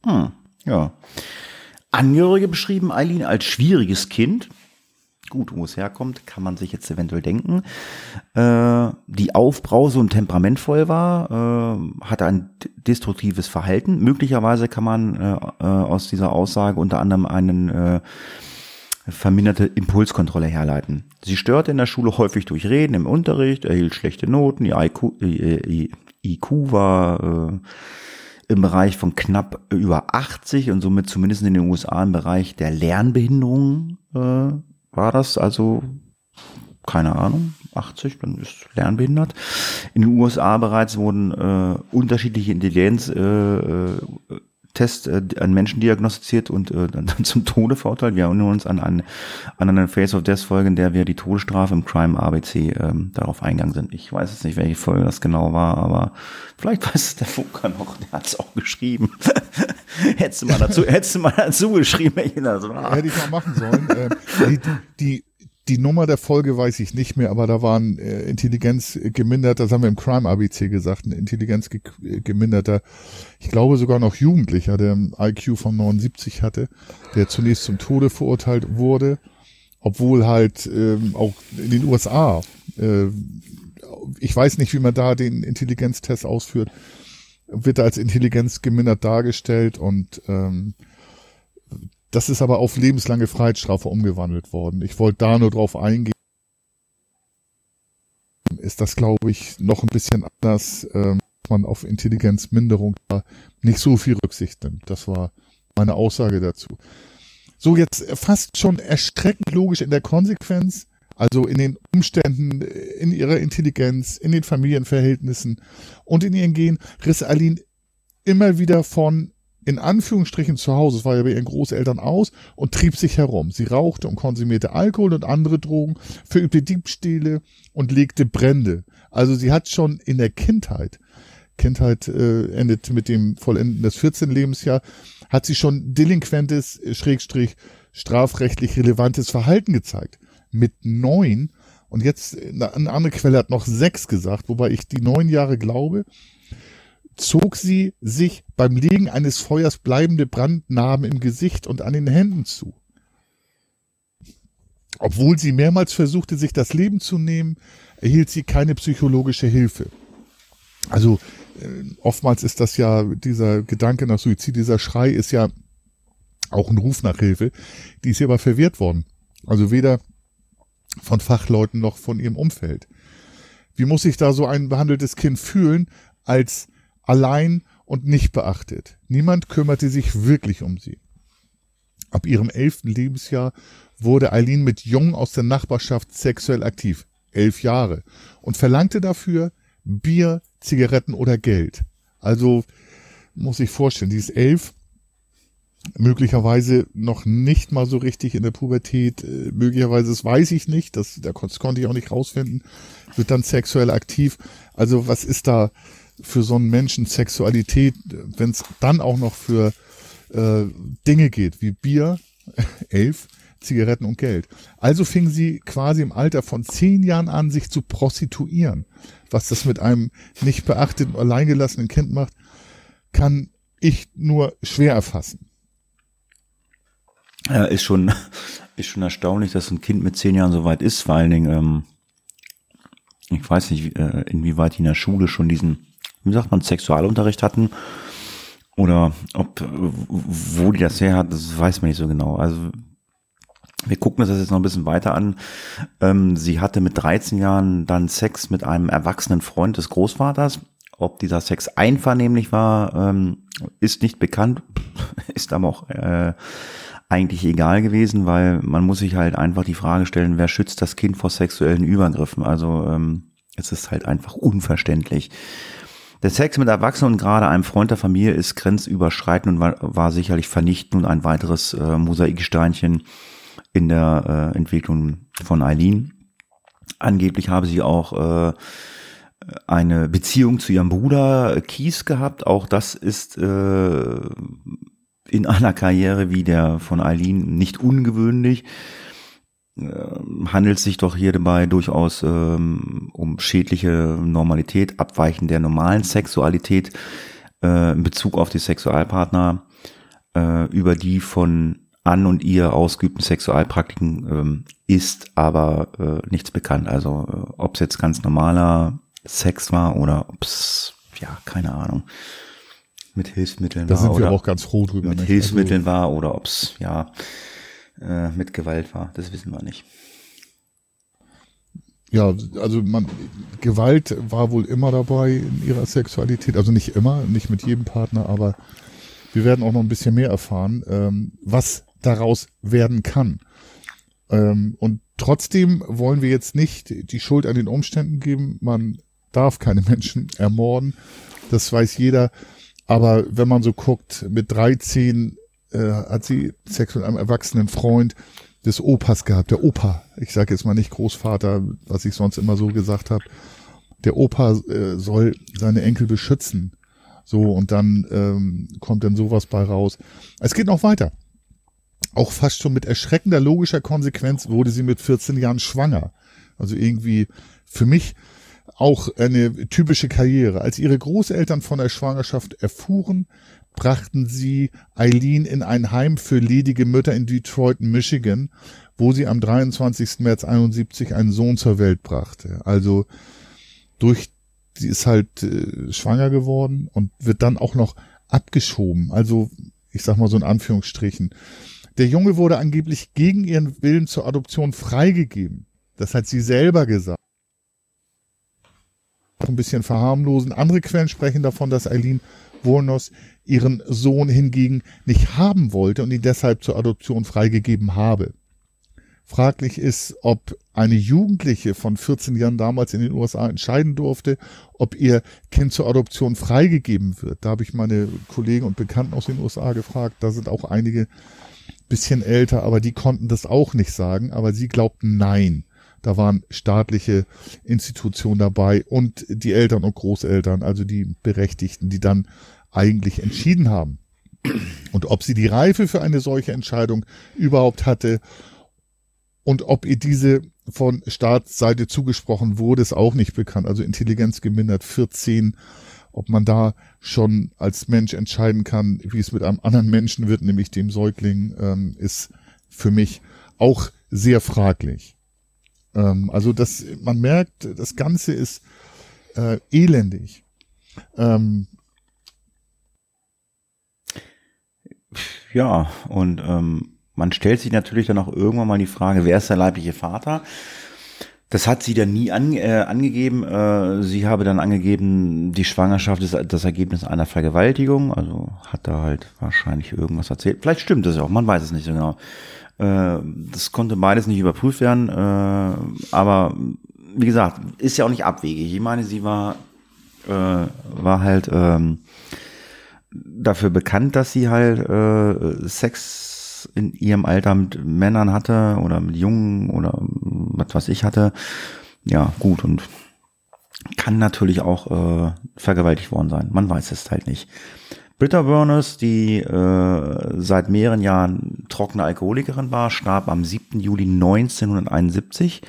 Hm, ja. Angehörige beschrieben Eileen als schwieriges Kind. Gut, wo es herkommt, kann man sich jetzt eventuell denken. Äh, die Aufbrause und temperamentvoll war, äh, hatte ein destruktives Verhalten. Möglicherweise kann man äh, äh, aus dieser Aussage unter anderem einen äh, verminderte Impulskontrolle herleiten. Sie störte in der Schule häufig durch Reden im Unterricht, erhielt schlechte Noten, ihr IQ, äh, IQ war äh, im Bereich von knapp über 80 und somit zumindest in den USA im Bereich der Lernbehinderung äh, war das. Also keine Ahnung, 80, dann ist lernbehindert. In den USA bereits wurden äh, unterschiedliche Intelligenz äh, äh, Test äh, an Menschen diagnostiziert und äh, dann zum Tode verurteilt. Wir erinnern uns an, an, an eine Face of Death Folge, in der wir die Todesstrafe im Crime ABC ähm, darauf eingegangen sind. Ich weiß jetzt nicht, welche Folge das genau war, aber vielleicht weiß es der Funker noch, der hat es auch geschrieben. hättest du mal dazu, hättest du mal dazu geschrieben, welche das war. Hätte ich mal machen sollen. äh, die, die die Nummer der Folge weiß ich nicht mehr, aber da waren äh, Intelligenz gemindert, das haben wir im Crime ABC gesagt, ein Intelligenz ge geminderter, ich glaube sogar noch Jugendlicher, der ein IQ von 79 hatte, der zunächst zum Tode verurteilt wurde, obwohl halt ähm, auch in den USA, äh, ich weiß nicht, wie man da den Intelligenztest ausführt, wird er als Intelligenz gemindert dargestellt und ähm, das ist aber auf lebenslange Freiheitsstrafe umgewandelt worden. Ich wollte da nur drauf eingehen. Ist das, glaube ich, noch ein bisschen anders, ähm, man auf Intelligenzminderung da nicht so viel Rücksicht nimmt. Das war meine Aussage dazu. So, jetzt fast schon erstreckend logisch in der Konsequenz, also in den Umständen, in ihrer Intelligenz, in den Familienverhältnissen und in ihren Gehen, riss Aline immer wieder von in Anführungsstrichen zu Hause, es war ja bei ihren Großeltern aus und trieb sich herum. Sie rauchte und konsumierte Alkohol und andere Drogen, verübte Diebstähle und legte Brände. Also sie hat schon in der Kindheit, Kindheit äh, endet mit dem Vollenden des 14. Lebensjahr, hat sie schon delinquentes, äh, Schrägstrich, strafrechtlich relevantes Verhalten gezeigt. Mit neun, und jetzt eine andere Quelle hat noch sechs gesagt, wobei ich die neun Jahre glaube, zog sie sich beim Legen eines Feuers bleibende Brandnarben im Gesicht und an den Händen zu. Obwohl sie mehrmals versuchte, sich das Leben zu nehmen, erhielt sie keine psychologische Hilfe. Also äh, oftmals ist das ja dieser Gedanke nach Suizid, dieser Schrei ist ja auch ein Ruf nach Hilfe. Die ist hier aber verwehrt worden. Also weder von Fachleuten noch von ihrem Umfeld. Wie muss sich da so ein behandeltes Kind fühlen, als allein und nicht beachtet. Niemand kümmerte sich wirklich um sie. Ab ihrem elften Lebensjahr wurde Eileen mit Jungen aus der Nachbarschaft sexuell aktiv, elf Jahre, und verlangte dafür Bier, Zigaretten oder Geld. Also muss ich vorstellen, die ist elf, möglicherweise noch nicht mal so richtig in der Pubertät, äh, möglicherweise, das weiß ich nicht, das, das konnte ich auch nicht rausfinden, wird dann sexuell aktiv. Also was ist da, für so einen Menschen Sexualität, wenn es dann auch noch für äh, Dinge geht wie Bier, elf, Zigaretten und Geld. Also fing sie quasi im Alter von zehn Jahren an, sich zu prostituieren. Was das mit einem nicht beachteten, alleingelassenen Kind macht, kann ich nur schwer erfassen. Ja, ist schon, ist schon erstaunlich, dass ein Kind mit zehn Jahren so weit ist. Vor allen Dingen, ähm, ich weiß nicht, äh, inwieweit die in der Schule schon diesen wie sagt man, Sexualunterricht hatten. Oder ob, wo die das her hat, das weiß man nicht so genau. Also wir gucken uns das jetzt noch ein bisschen weiter an. Ähm, sie hatte mit 13 Jahren dann Sex mit einem erwachsenen Freund des Großvaters. Ob dieser Sex einvernehmlich war, ähm, ist nicht bekannt, ist aber auch äh, eigentlich egal gewesen, weil man muss sich halt einfach die Frage stellen, wer schützt das Kind vor sexuellen Übergriffen? Also ähm, es ist halt einfach unverständlich. Der Sex mit Erwachsenen und gerade einem Freund der Familie ist grenzüberschreitend und war, war sicherlich vernichtend und ein weiteres äh, Mosaiksteinchen in der äh, Entwicklung von Eileen. Angeblich habe sie auch äh, eine Beziehung zu ihrem Bruder Kies gehabt. Auch das ist äh, in einer Karriere wie der von Eileen nicht ungewöhnlich. Ähm, handelt sich doch hier dabei durchaus ähm, um schädliche Normalität, Abweichen der normalen Sexualität äh, in Bezug auf die Sexualpartner, äh, über die von an und ihr ausgeübten Sexualpraktiken ähm, ist aber äh, nichts bekannt. Also äh, ob es jetzt ganz normaler Sex war oder ob es, ja, keine Ahnung, mit Hilfsmitteln da war. Da sind wir oder auch ganz froh drüber. Mit nicht? Hilfsmitteln also, war oder ob es, ja, äh, mit Gewalt war. Das wissen wir nicht. Ja, also man, Gewalt war wohl immer dabei in ihrer Sexualität. Also nicht immer, nicht mit jedem Partner, aber wir werden auch noch ein bisschen mehr erfahren, ähm, was daraus werden kann. Ähm, und trotzdem wollen wir jetzt nicht die Schuld an den Umständen geben. Man darf keine Menschen ermorden. Das weiß jeder. Aber wenn man so guckt, mit 13 äh, hat sie Sex mit einem erwachsenen Freund des Opas gehabt. Der Opa, ich sage jetzt mal nicht Großvater, was ich sonst immer so gesagt habe. Der Opa äh, soll seine Enkel beschützen. So, und dann ähm, kommt dann sowas bei raus. Es geht noch weiter. Auch fast schon mit erschreckender logischer Konsequenz wurde sie mit 14 Jahren schwanger. Also irgendwie für mich auch eine typische Karriere. Als ihre Großeltern von der Schwangerschaft erfuhren, brachten sie Eileen in ein Heim für ledige Mütter in Detroit, Michigan, wo sie am 23. März 71 einen Sohn zur Welt brachte. Also durch, sie ist halt äh, schwanger geworden und wird dann auch noch abgeschoben. Also ich sag mal so in Anführungsstrichen. Der Junge wurde angeblich gegen ihren Willen zur Adoption freigegeben. Das hat sie selber gesagt ein bisschen verharmlosen. Andere Quellen sprechen davon, dass Eileen Wurnos ihren Sohn hingegen nicht haben wollte und ihn deshalb zur Adoption freigegeben habe. Fraglich ist, ob eine Jugendliche von 14 Jahren damals in den USA entscheiden durfte, ob ihr Kind zur Adoption freigegeben wird. Da habe ich meine Kollegen und Bekannten aus den USA gefragt. Da sind auch einige bisschen älter, aber die konnten das auch nicht sagen. Aber sie glaubten nein. Da waren staatliche Institutionen dabei und die Eltern und Großeltern, also die Berechtigten, die dann eigentlich entschieden haben. Und ob sie die Reife für eine solche Entscheidung überhaupt hatte und ob ihr diese von Staatsseite zugesprochen wurde, ist auch nicht bekannt. Also Intelligenz gemindert 14. Ob man da schon als Mensch entscheiden kann, wie es mit einem anderen Menschen wird, nämlich dem Säugling, ähm, ist für mich auch sehr fraglich. Ähm, also das, man merkt, das Ganze ist äh, elendig. Ähm, ja, und ähm, man stellt sich natürlich dann auch irgendwann mal die Frage, wer ist der leibliche Vater? Das hat sie dann nie an, äh, angegeben. Äh, sie habe dann angegeben, die Schwangerschaft ist das Ergebnis einer Vergewaltigung. Also hat da halt wahrscheinlich irgendwas erzählt. Vielleicht stimmt das auch, man weiß es nicht so genau. Äh, das konnte beides nicht überprüft werden. Äh, aber wie gesagt, ist ja auch nicht abwegig. Ich meine, sie war, äh, war halt ähm, dafür bekannt, dass sie halt äh, Sex in ihrem Alter mit Männern hatte oder mit Jungen oder was weiß ich hatte. Ja, gut und kann natürlich auch äh, vergewaltigt worden sein. Man weiß es halt nicht. Britta Burners, die äh, seit mehreren Jahren trockene Alkoholikerin war, starb am 7. Juli 1971.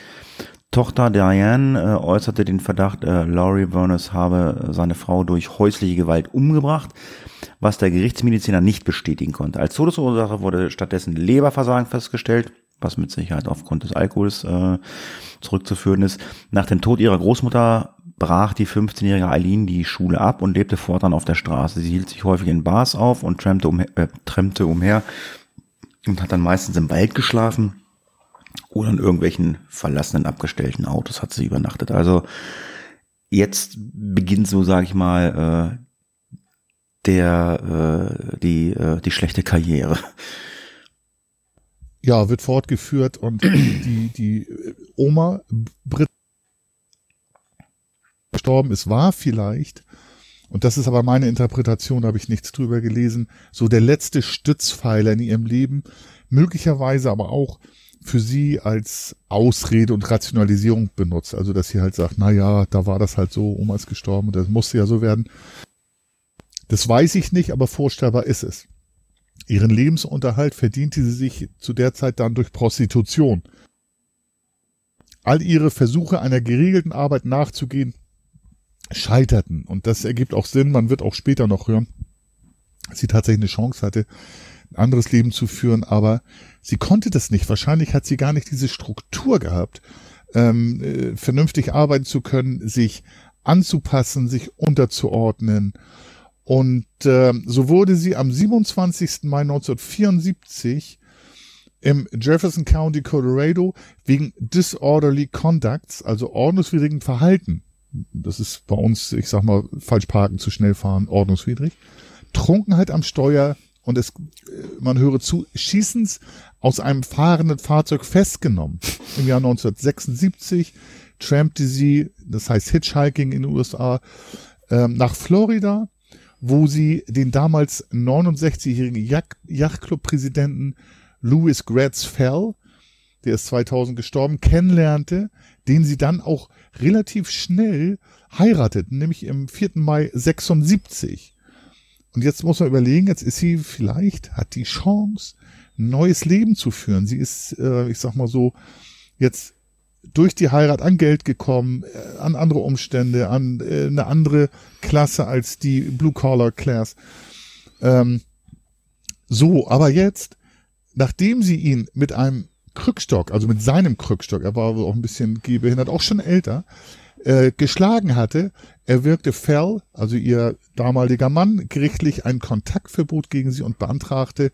Tochter Diane äh, äußerte den Verdacht, äh, Laurie Burners habe seine Frau durch häusliche Gewalt umgebracht, was der Gerichtsmediziner nicht bestätigen konnte. Als Todesursache wurde stattdessen Leberversagen festgestellt, was mit Sicherheit aufgrund des Alkohols äh, zurückzuführen ist. Nach dem Tod ihrer Großmutter brach die 15-jährige Eileen die Schule ab und lebte fortan auf der Straße. Sie hielt sich häufig in Bars auf und trampte, um, äh, trampte umher und hat dann meistens im Wald geschlafen oder in irgendwelchen verlassenen, abgestellten Autos hat sie übernachtet. Also jetzt beginnt so, sage ich mal, äh, der äh, die äh, die schlechte Karriere. Ja, wird fortgeführt und die die Oma Brit gestorben ist, war vielleicht, und das ist aber meine Interpretation, da habe ich nichts drüber gelesen, so der letzte Stützpfeiler in ihrem Leben, möglicherweise aber auch für sie als Ausrede und Rationalisierung benutzt. Also, dass sie halt sagt, na ja, da war das halt so, Oma ist gestorben das musste ja so werden. Das weiß ich nicht, aber vorstellbar ist es. Ihren Lebensunterhalt verdiente sie sich zu der Zeit dann durch Prostitution. All ihre Versuche einer geregelten Arbeit nachzugehen, scheiterten. Und das ergibt auch Sinn, man wird auch später noch hören, dass sie tatsächlich eine Chance hatte, ein anderes Leben zu führen, aber sie konnte das nicht. Wahrscheinlich hat sie gar nicht diese Struktur gehabt, ähm, äh, vernünftig arbeiten zu können, sich anzupassen, sich unterzuordnen. Und äh, so wurde sie am 27. Mai 1974 im Jefferson County, Colorado, wegen disorderly conducts, also ordnungswidrigen Verhalten. Das ist bei uns, ich sag mal, falsch parken, zu schnell fahren, ordnungswidrig. Trunkenheit am Steuer und es, man höre zu, Schießens aus einem fahrenden Fahrzeug festgenommen. Im Jahr 1976 trampte sie, das heißt Hitchhiking in den USA, ähm, nach Florida, wo sie den damals 69-jährigen Yachtclub-Präsidenten Louis Gratz Fell, der ist 2000 gestorben, kennenlernte, den sie dann auch relativ schnell heirateten, nämlich im 4. Mai 76. Und jetzt muss man überlegen, jetzt ist sie vielleicht, hat die Chance, ein neues Leben zu führen. Sie ist, äh, ich sag mal so, jetzt durch die Heirat an Geld gekommen, äh, an andere Umstände, an äh, eine andere Klasse als die Blue Collar Class. Ähm, so, aber jetzt, nachdem sie ihn mit einem Krückstock, also mit seinem Krückstock, er war auch ein bisschen gehbehindert, auch schon älter, äh, geschlagen hatte, erwirkte Fell, also ihr damaliger Mann, gerichtlich ein Kontaktverbot gegen sie und beantragte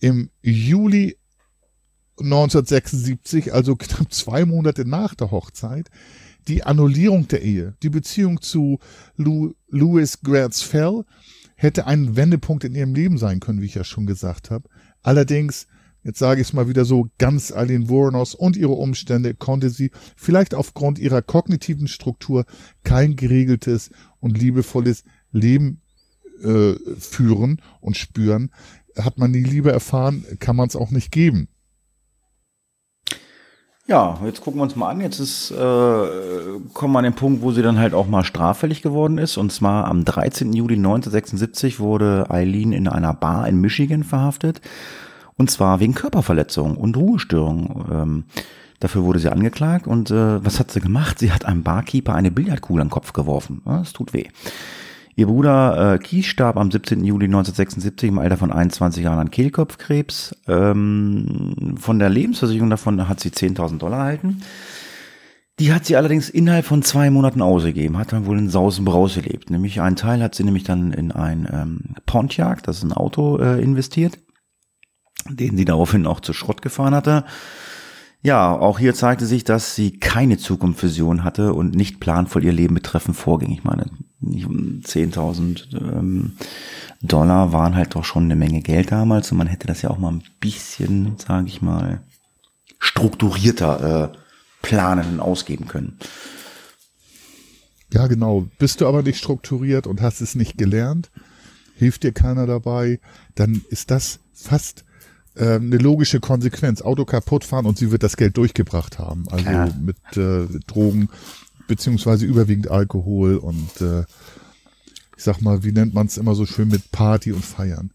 im Juli 1976, also knapp zwei Monate nach der Hochzeit, die Annullierung der Ehe. Die Beziehung zu Lou, Louis Gratz Fell hätte ein Wendepunkt in ihrem Leben sein können, wie ich ja schon gesagt habe. Allerdings, jetzt sage ich es mal wieder so, ganz Aline Voranos und ihre Umstände konnte sie vielleicht aufgrund ihrer kognitiven Struktur kein geregeltes und liebevolles Leben äh, führen und spüren. Hat man die Liebe erfahren, kann man es auch nicht geben. Ja, jetzt gucken wir uns mal an. Jetzt ist, äh, kommen wir an den Punkt, wo sie dann halt auch mal straffällig geworden ist. Und zwar am 13. Juli 1976 wurde Eileen in einer Bar in Michigan verhaftet. Und zwar wegen Körperverletzung und Ruhestörung. Ähm, dafür wurde sie angeklagt. Und äh, was hat sie gemacht? Sie hat einem Barkeeper eine Billardkugel an den Kopf geworfen. Das tut weh. Ihr Bruder äh, Kies starb am 17. Juli 1976 im Alter von 21 Jahren an Kehlkopfkrebs. Ähm, von der Lebensversicherung davon hat sie 10.000 Dollar erhalten. Die hat sie allerdings innerhalb von zwei Monaten ausgegeben, hat dann wohl in Sausen Braus gelebt. Nämlich einen Teil hat sie nämlich dann in ein ähm, Pontiac, das ist ein Auto, äh, investiert, den sie daraufhin auch zu Schrott gefahren hatte. Ja, auch hier zeigte sich, dass sie keine Zukunftsvision hatte und nicht planvoll ihr Leben betreffend vorging. Ich meine, 10.000 ähm, Dollar waren halt doch schon eine Menge Geld damals und man hätte das ja auch mal ein bisschen, sage ich mal, strukturierter äh, planen und ausgeben können. Ja, genau. Bist du aber nicht strukturiert und hast es nicht gelernt, hilft dir keiner dabei, dann ist das fast äh, eine logische Konsequenz. Auto kaputt fahren und sie wird das Geld durchgebracht haben. Also ja. mit äh, Drogen beziehungsweise überwiegend Alkohol und äh, ich sag mal, wie nennt man es immer so schön mit Party und Feiern.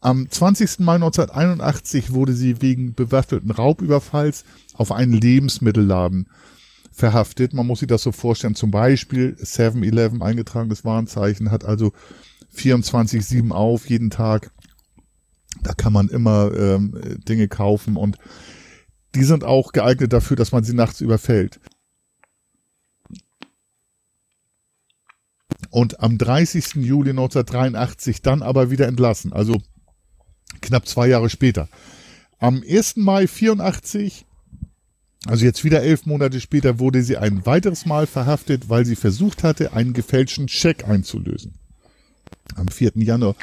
Am 20. Mai 1981 wurde sie wegen bewaffneten Raubüberfalls auf einen Lebensmittelladen verhaftet. Man muss sich das so vorstellen. Zum Beispiel 7-Eleven eingetragenes Warenzeichen hat also 24-7 auf, jeden Tag. Da kann man immer ähm, Dinge kaufen und die sind auch geeignet dafür, dass man sie nachts überfällt. und am 30. Juli 1983 dann aber wieder entlassen, also knapp zwei Jahre später. Am 1. Mai 84, also jetzt wieder elf Monate später, wurde sie ein weiteres Mal verhaftet, weil sie versucht hatte, einen gefälschten Scheck einzulösen. Am 4. Januar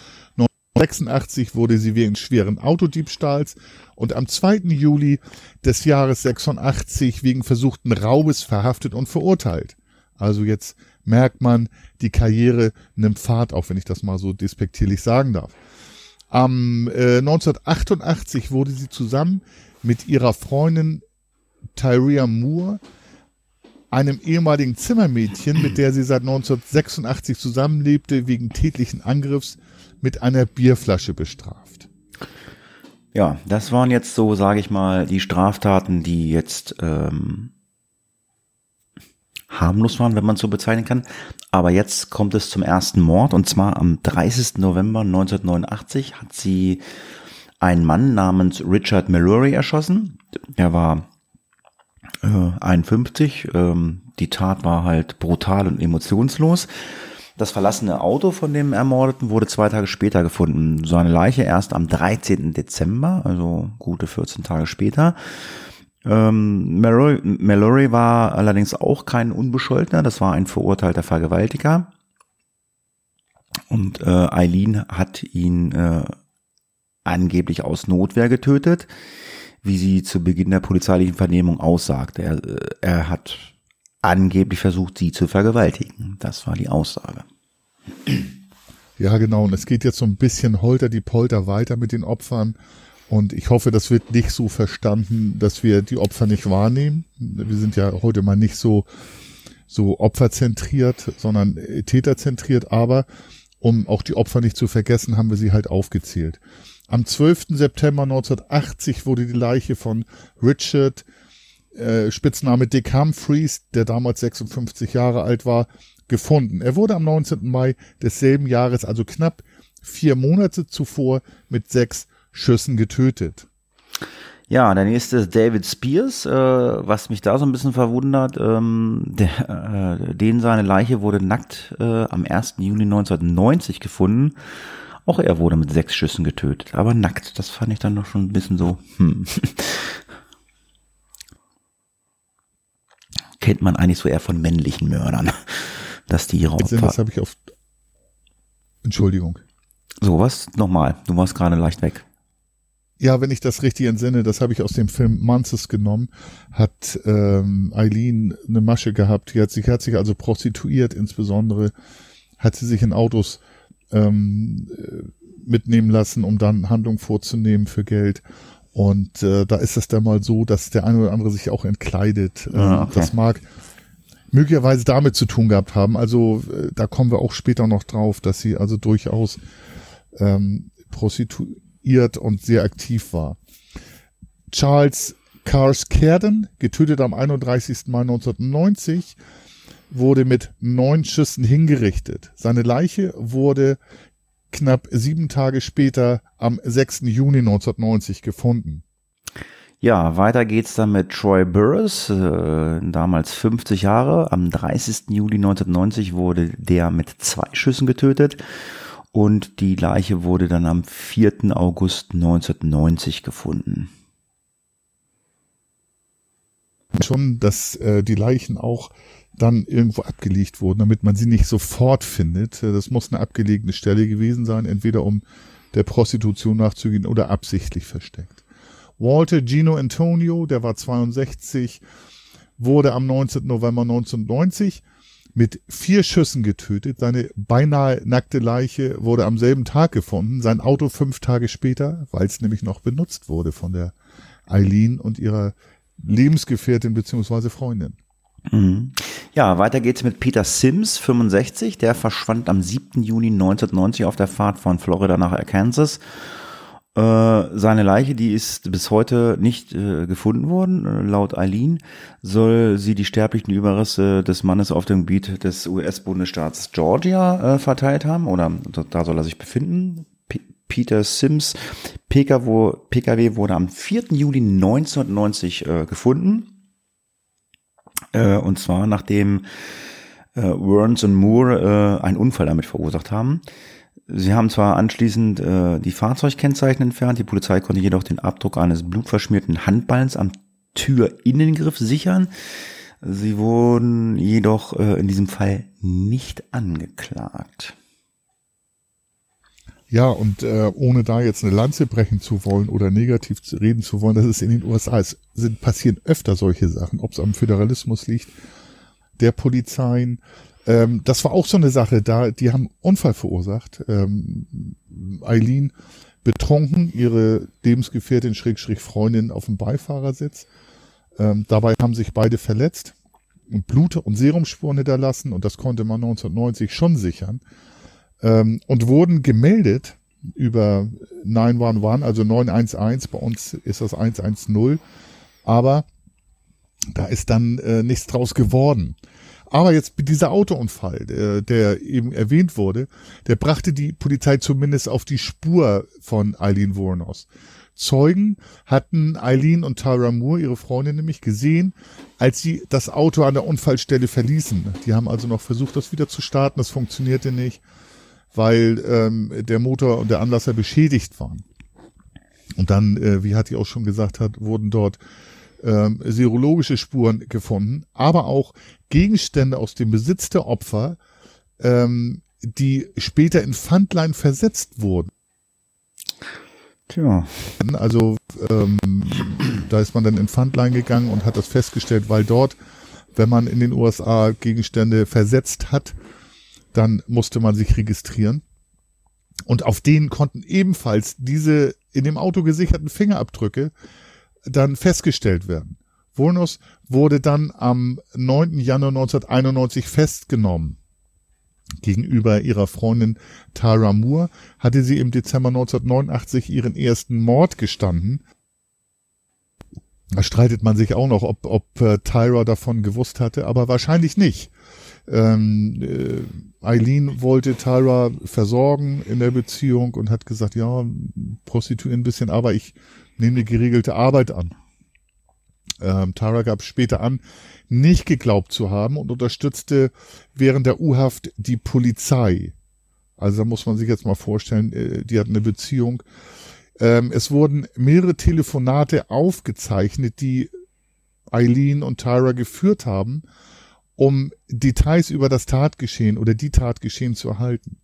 1986 wurde sie wegen schweren Autodiebstahls und am 2. Juli des Jahres 86 wegen versuchten Raubes verhaftet und verurteilt. Also jetzt merkt man, die Karriere nimmt Fahrt auf, wenn ich das mal so despektierlich sagen darf. Am äh, 1988 wurde sie zusammen mit ihrer Freundin Tyria Moore, einem ehemaligen Zimmermädchen, mit der sie seit 1986 zusammenlebte, wegen tätlichen Angriffs mit einer Bierflasche bestraft. Ja, das waren jetzt so, sage ich mal, die Straftaten, die jetzt ähm, harmlos waren, wenn man so bezeichnen kann. Aber jetzt kommt es zum ersten Mord und zwar am 30. November 1989 hat sie einen Mann namens Richard Mallory erschossen. Er war äh, 51. Ähm, die Tat war halt brutal und emotionslos. Das verlassene Auto von dem Ermordeten wurde zwei Tage später gefunden. Seine Leiche erst am 13. Dezember, also gute 14 Tage später. Ähm, Mallory, war allerdings auch kein Unbescholtener, das war ein verurteilter Vergewaltiger. Und äh, Eileen hat ihn äh, angeblich aus Notwehr getötet, wie sie zu Beginn der polizeilichen Vernehmung aussagte. Er, äh, er hat angeblich versucht, sie zu vergewaltigen. Das war die Aussage. Ja, genau. Und es geht jetzt so ein bisschen holter die Polter weiter mit den Opfern. Und ich hoffe, das wird nicht so verstanden, dass wir die Opfer nicht wahrnehmen. Wir sind ja heute mal nicht so, so opferzentriert, sondern täterzentriert. Aber um auch die Opfer nicht zu vergessen, haben wir sie halt aufgezählt. Am 12. September 1980 wurde die Leiche von Richard, äh, Spitzname Dick Humphreys, der damals 56 Jahre alt war, gefunden. Er wurde am 19. Mai desselben Jahres, also knapp vier Monate zuvor, mit sechs Schüssen getötet. Ja, der nächste ist David Spears, äh, was mich da so ein bisschen verwundert. Ähm, der, äh, den seine Leiche wurde nackt äh, am 1. Juni 1990 gefunden. Auch er wurde mit sechs Schüssen getötet, aber nackt. Das fand ich dann noch schon ein bisschen so. Hm. Kennt man eigentlich so eher von männlichen Mördern, dass die ihre Opfer. Das habe ich auf. Entschuldigung. So was nochmal. Du warst gerade leicht weg. Ja, wenn ich das richtig entsinne, das habe ich aus dem Film Manses genommen, hat ähm, Eileen eine Masche gehabt. Die hat sich, hat sich also prostituiert, insbesondere hat sie sich in Autos ähm, mitnehmen lassen, um dann Handlung vorzunehmen für Geld. Und äh, da ist es dann mal so, dass der eine oder andere sich auch entkleidet. Ähm, ah, okay. Das mag möglicherweise damit zu tun gehabt haben. Also äh, da kommen wir auch später noch drauf, dass sie also durchaus ähm, prostituiert und sehr aktiv war. Charles Cars Carden, getötet am 31. Mai 1990, wurde mit neun Schüssen hingerichtet. Seine Leiche wurde knapp sieben Tage später am 6. Juni 1990 gefunden. Ja, weiter geht's dann mit Troy Burris, äh, damals 50 Jahre. Am 30. Juli 1990 wurde der mit zwei Schüssen getötet und die Leiche wurde dann am 4. August 1990 gefunden. Schon, dass äh, die Leichen auch dann irgendwo abgelegt wurden, damit man sie nicht sofort findet. Das muss eine abgelegene Stelle gewesen sein, entweder um der Prostitution nachzugehen oder absichtlich versteckt. Walter Gino Antonio, der war 62, wurde am 19. November 1990 mit vier Schüssen getötet. Seine beinahe nackte Leiche wurde am selben Tag gefunden. Sein Auto fünf Tage später, weil es nämlich noch benutzt wurde von der Eileen und ihrer Lebensgefährtin beziehungsweise Freundin. Mhm. Ja, weiter geht's mit Peter Sims, 65. Der verschwand am 7. Juni 1990 auf der Fahrt von Florida nach Arkansas. Äh, seine Leiche, die ist bis heute nicht äh, gefunden worden. Äh, laut Eileen soll sie die sterblichen Überreste des Mannes auf dem Gebiet des US-Bundesstaats Georgia äh, verteilt haben. Oder da soll er sich befinden. P Peter Sims PKW, PKW wurde am 4. Juli 1990 äh, gefunden. Äh, und zwar nachdem äh, Burns und Moore äh, einen Unfall damit verursacht haben. Sie haben zwar anschließend äh, die Fahrzeugkennzeichen entfernt, die Polizei konnte jedoch den Abdruck eines blutverschmierten Handballens am Türinnengriff sichern. Sie wurden jedoch äh, in diesem Fall nicht angeklagt. Ja, und äh, ohne da jetzt eine Lanze brechen zu wollen oder negativ zu reden zu wollen, das ist in den USA, es sind, passieren öfter solche Sachen, ob es am Föderalismus liegt, der Polizeien. Ähm, das war auch so eine Sache, da die haben Unfall verursacht. Ähm, Eileen betrunken, ihre Lebensgefährtin Schrägstrich Freundin auf dem Beifahrersitz. Ähm, dabei haben sich beide verletzt und Blut- und Serumspuren hinterlassen und das konnte man 1990 schon sichern ähm, und wurden gemeldet über 911, also 911, bei uns ist das 110, aber da ist dann äh, nichts draus geworden. Aber jetzt dieser Autounfall, der, der eben erwähnt wurde, der brachte die Polizei zumindest auf die Spur von Eileen Wuornos. Zeugen hatten Eileen und Tara Moore, ihre Freundin, nämlich gesehen, als sie das Auto an der Unfallstelle verließen. Die haben also noch versucht, das wieder zu starten. Das funktionierte nicht, weil ähm, der Motor und der Anlasser beschädigt waren. Und dann, äh, wie Hattie auch schon gesagt hat, wurden dort ähm, serologische Spuren gefunden, aber auch Gegenstände aus dem Besitz der Opfer, ähm, die später in Pfandlein versetzt wurden. Tja. Also ähm, da ist man dann in Pfandlein gegangen und hat das festgestellt, weil dort, wenn man in den USA Gegenstände versetzt hat, dann musste man sich registrieren. Und auf denen konnten ebenfalls diese in dem Auto gesicherten Fingerabdrücke dann festgestellt werden. Volnus wurde dann am 9. Januar 1991 festgenommen. Gegenüber ihrer Freundin Tara Moore hatte sie im Dezember 1989 ihren ersten Mord gestanden. Da streitet man sich auch noch, ob, ob äh, Tyra davon gewusst hatte, aber wahrscheinlich nicht. Ähm, äh, Eileen wollte Tyra versorgen in der Beziehung und hat gesagt, ja, prostituieren ein bisschen, aber ich nehme eine geregelte Arbeit an. Ähm, Tara gab später an, nicht geglaubt zu haben und unterstützte während der U-Haft die Polizei. Also da muss man sich jetzt mal vorstellen, äh, die hatten eine Beziehung. Ähm, es wurden mehrere Telefonate aufgezeichnet, die Eileen und Tyra geführt haben, um Details über das Tatgeschehen oder die Tatgeschehen zu erhalten.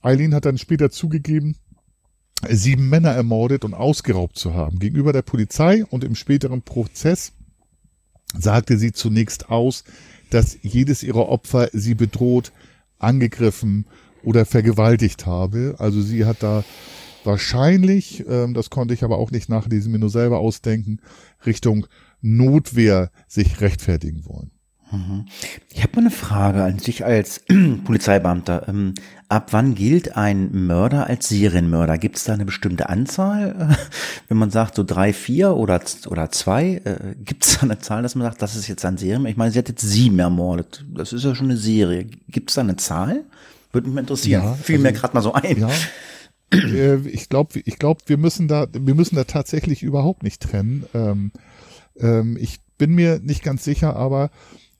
Eileen hat dann später zugegeben, sieben Männer ermordet und ausgeraubt zu haben. Gegenüber der Polizei und im späteren Prozess sagte sie zunächst aus, dass jedes ihrer Opfer sie bedroht, angegriffen oder vergewaltigt habe. Also sie hat da wahrscheinlich, ähm, das konnte ich aber auch nicht nachlesen, mir nur selber ausdenken, Richtung Notwehr sich rechtfertigen wollen. Mhm. Ich habe mal eine Frage an dich als Polizeibeamter. Ähm, ab wann gilt ein Mörder als Serienmörder? Gibt es da eine bestimmte Anzahl? Wenn man sagt so drei, vier oder, oder zwei, äh, gibt es da eine Zahl, dass man sagt, das ist jetzt ein Serienmörder? Ich meine, sie hat jetzt sieben ermordet. Das ist ja schon eine Serie. Gibt es da eine Zahl? Würde mich mal interessieren. Ja, Fiel also, mir gerade mal so ein. Ja. Äh, ich glaube, ich glaub, wir müssen da, wir müssen da tatsächlich überhaupt nicht trennen. Ähm, ähm, ich bin mir nicht ganz sicher, aber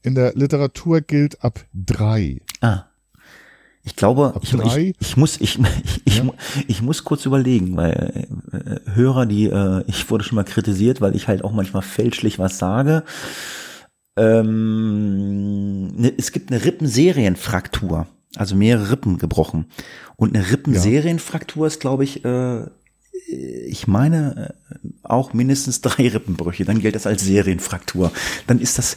in der Literatur gilt ab drei. Ah. Ich glaube, ich, ich, ich, muss, ich, ich, ja. ich, muss kurz überlegen, weil äh, Hörer, die, äh, ich wurde schon mal kritisiert, weil ich halt auch manchmal fälschlich was sage. Ähm, ne, es gibt eine Rippenserienfraktur, also mehrere Rippen gebrochen. Und eine Rippenserienfraktur ist, glaube ich, äh, ich meine äh, auch mindestens drei Rippenbrüche. Dann gilt das als Serienfraktur. Dann ist das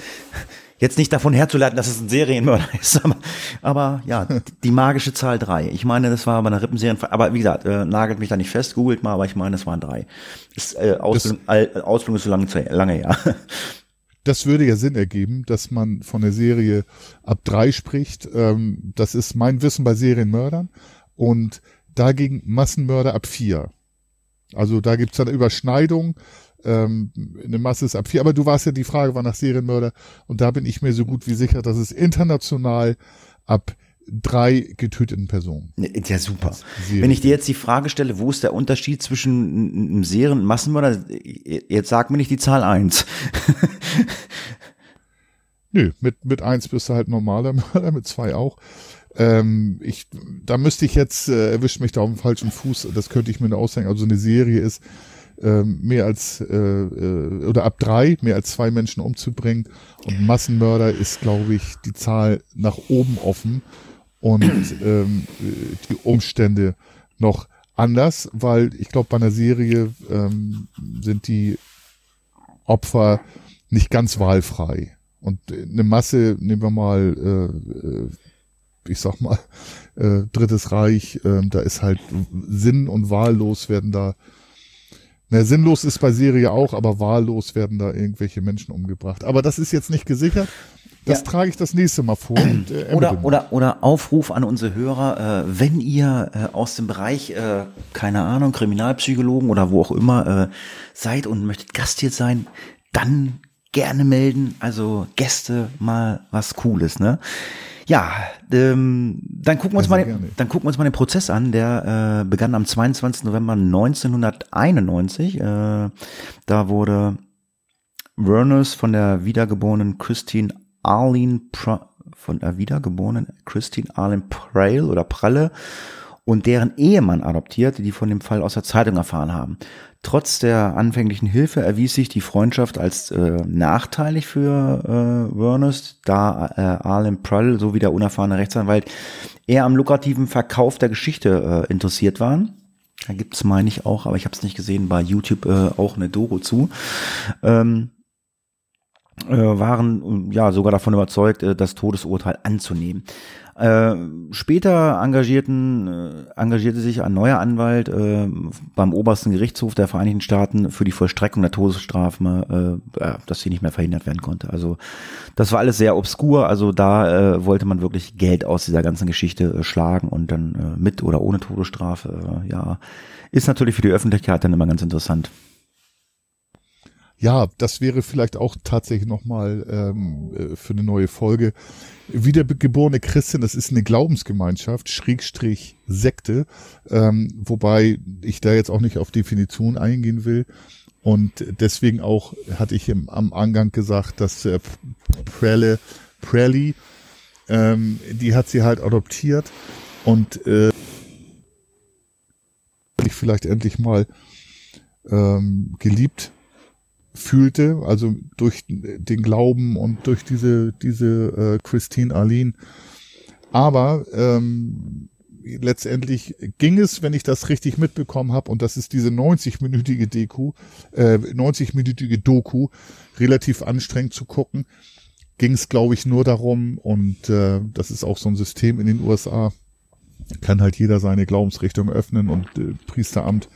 Jetzt nicht davon herzuleiten, dass es ein Serienmörder ist, aber, aber ja, die magische Zahl drei. Ich meine, das war bei einer Rippenserien, aber wie gesagt, äh, nagelt mich da nicht fest, googelt mal, aber ich meine, es waren drei. Ist, äh, Ausbildung, das, Ausbildung ist so lange, lange her. Das würde ja Sinn ergeben, dass man von der Serie ab drei spricht. Ähm, das ist mein Wissen bei Serienmördern. Und dagegen Massenmörder ab vier. Also da gibt's dann Überschneidung ähm, eine Masse ist ab vier. Aber du warst ja, die Frage war nach Serienmörder und da bin ich mir so gut wie sicher, dass es international ab drei getöteten Personen. Ja, super. Wenn ich dir jetzt die Frage stelle, wo ist der Unterschied zwischen einem Serien- und Massenmörder, jetzt sag mir nicht die Zahl eins. Nö, mit, mit eins bist du halt normaler Mörder, mit zwei auch. Ähm, ich, da müsste ich jetzt, äh, erwischt mich da auf dem falschen Fuß, das könnte ich mir nur ausdenken. Also eine Serie ist ähm, mehr als äh, äh, oder ab drei mehr als zwei Menschen umzubringen und Massenmörder ist, glaube ich, die Zahl nach oben offen und ähm, die Umstände noch anders, weil ich glaube, bei einer Serie ähm, sind die Opfer nicht ganz wahlfrei. Und eine Masse, nehmen wir mal, äh, äh ich sag mal, äh, Drittes Reich, äh, da ist halt sinn- und wahllos werden da na, sinnlos ist bei Serie auch, aber wahllos werden da irgendwelche Menschen umgebracht. Aber das ist jetzt nicht gesichert. Das ja. trage ich das nächste Mal vor. Und, äh, oder, oder, oder Aufruf an unsere Hörer, äh, wenn ihr äh, aus dem Bereich, äh, keine Ahnung, Kriminalpsychologen oder wo auch immer äh, seid und möchtet Gast sein, dann gerne melden. Also Gäste mal was Cooles, ne? Ja, ähm, dann gucken wir uns Sehr mal, den, dann gucken wir uns mal den Prozess an. Der äh, begann am 22. November 1991. Äh, da wurde Vernus von der wiedergeborenen Christine Arlene pra von der wiedergeborenen Christine Arlene Prail oder Pralle und deren Ehemann adoptiert, die von dem Fall aus der Zeitung erfahren haben. Trotz der anfänglichen Hilfe erwies sich die Freundschaft als äh, nachteilig für äh, Vernus, da äh, Arlen Prull sowie der unerfahrene Rechtsanwalt eher am lukrativen Verkauf der Geschichte äh, interessiert waren. Da gibt's meine ich auch, aber ich habe es nicht gesehen, bei YouTube äh, auch eine Doku zu. Ähm, äh, waren ja sogar davon überzeugt, äh, das Todesurteil anzunehmen. Äh, später engagierten, äh, engagierte sich ein neuer Anwalt äh, beim obersten Gerichtshof der Vereinigten Staaten für die Vollstreckung der Todesstrafe, äh, dass sie nicht mehr verhindert werden konnte. Also das war alles sehr obskur. Also da äh, wollte man wirklich Geld aus dieser ganzen Geschichte schlagen und dann mit oder ohne Todesstrafe. Ja, ist natürlich für die Öffentlichkeit dann immer ganz interessant. Ja, das wäre vielleicht auch tatsächlich nochmal ähm, äh, für eine neue Folge. Wiedergeborene Christin, das ist eine Glaubensgemeinschaft, Schrägstrich Sekte, ähm, wobei ich da jetzt auch nicht auf Definition eingehen will. Und deswegen auch hatte ich im, am Angang gesagt, dass äh, Prelle, Prelly, ähm, die hat sie halt adoptiert und äh, ich vielleicht endlich mal ähm, geliebt fühlte, also durch den Glauben und durch diese diese äh, Christine Arlene. Aber ähm, letztendlich ging es, wenn ich das richtig mitbekommen habe, und das ist diese 90-minütige Deku, äh, 90-minütige Doku, relativ anstrengend zu gucken, ging es, glaube ich, nur darum, und äh, das ist auch so ein System in den USA, kann halt jeder seine Glaubensrichtung öffnen und äh, Priesteramt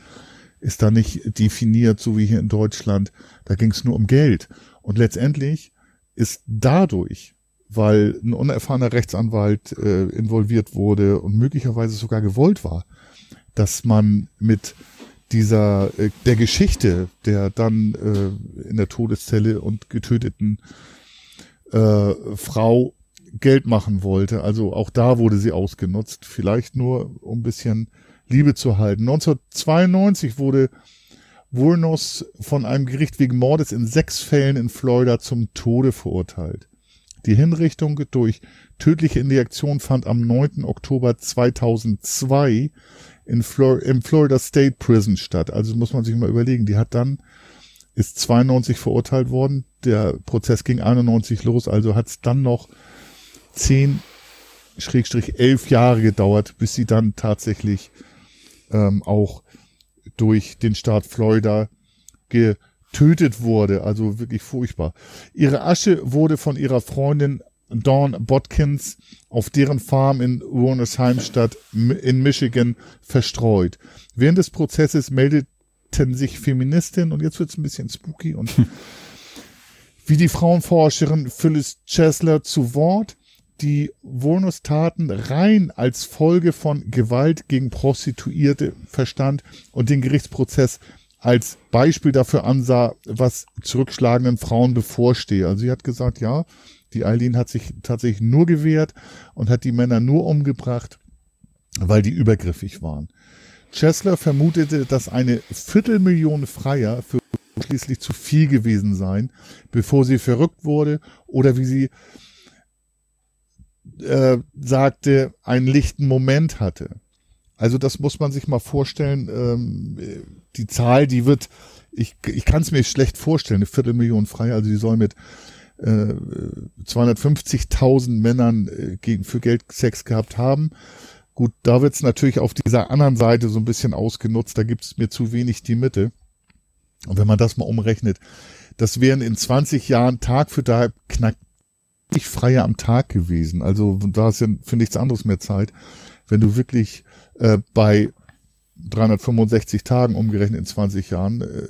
ist da nicht definiert, so wie hier in Deutschland. Da ging es nur um Geld. Und letztendlich ist dadurch, weil ein unerfahrener Rechtsanwalt äh, involviert wurde und möglicherweise sogar gewollt war, dass man mit dieser äh, der Geschichte der dann äh, in der Todeszelle und getöteten äh, Frau Geld machen wollte. Also auch da wurde sie ausgenutzt. Vielleicht nur um ein bisschen Liebe zu halten. 1992 wurde Wurnos von einem Gericht wegen Mordes in sechs Fällen in Florida zum Tode verurteilt. Die Hinrichtung durch tödliche Injektion fand am 9. Oktober 2002 in Flor im Florida State Prison statt. Also muss man sich mal überlegen, die hat dann, ist 92 verurteilt worden, der Prozess ging 91 los, also hat es dann noch 10 Schrägstrich elf Jahre gedauert, bis sie dann tatsächlich ähm, auch durch den Staat Florida getötet wurde. Also wirklich furchtbar. Ihre Asche wurde von ihrer Freundin Dawn Botkins auf deren Farm in Warner's Heimstadt in Michigan verstreut. Während des Prozesses meldeten sich Feministinnen, und jetzt wird's ein bisschen spooky, und wie die Frauenforscherin Phyllis Chesler zu Wort, die Wohnungstaten rein als Folge von Gewalt gegen Prostituierte verstand und den Gerichtsprozess als Beispiel dafür ansah, was zurückschlagenden Frauen bevorstehe. Also sie hat gesagt, ja, die Eileen hat sich tatsächlich nur gewehrt und hat die Männer nur umgebracht, weil die übergriffig waren. Chesler vermutete, dass eine Viertelmillion Freier für schließlich zu viel gewesen seien, bevor sie verrückt wurde oder wie sie äh, sagte, einen lichten Moment hatte. Also das muss man sich mal vorstellen. Ähm, die Zahl, die wird, ich, ich kann es mir schlecht vorstellen, eine Viertelmillion frei. Also die soll mit äh, 250.000 Männern äh, gegen für Geld Sex gehabt haben. Gut, da wird's natürlich auf dieser anderen Seite so ein bisschen ausgenutzt. Da gibt's mir zu wenig die Mitte. Und wenn man das mal umrechnet, das wären in 20 Jahren Tag für Tag knapp ich freier am Tag gewesen. Also da ist ja für nichts anderes mehr Zeit. Wenn du wirklich äh, bei 365 Tagen umgerechnet in 20 Jahren äh,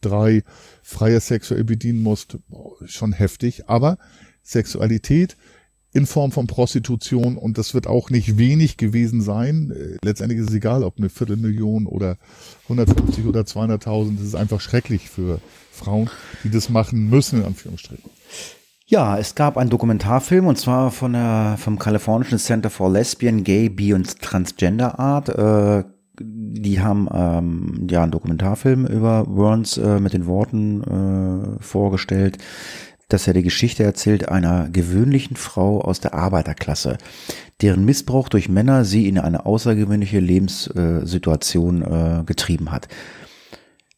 drei freie sexuell bedienen musst, schon heftig. Aber Sexualität in Form von Prostitution und das wird auch nicht wenig gewesen sein. Äh, letztendlich ist es egal, ob eine Viertelmillion oder 150 oder 200.000. Das ist einfach schrecklich für Frauen, die das machen müssen, in Anführungsstrichen. Ja, es gab einen Dokumentarfilm und zwar von der, vom kalifornischen Center for Lesbian, Gay, Bi und Transgender Art. Äh, die haben ähm, ja einen Dokumentarfilm über Burns äh, mit den Worten äh, vorgestellt, dass er die Geschichte erzählt einer gewöhnlichen Frau aus der Arbeiterklasse, deren Missbrauch durch Männer sie in eine außergewöhnliche Lebenssituation äh, getrieben hat.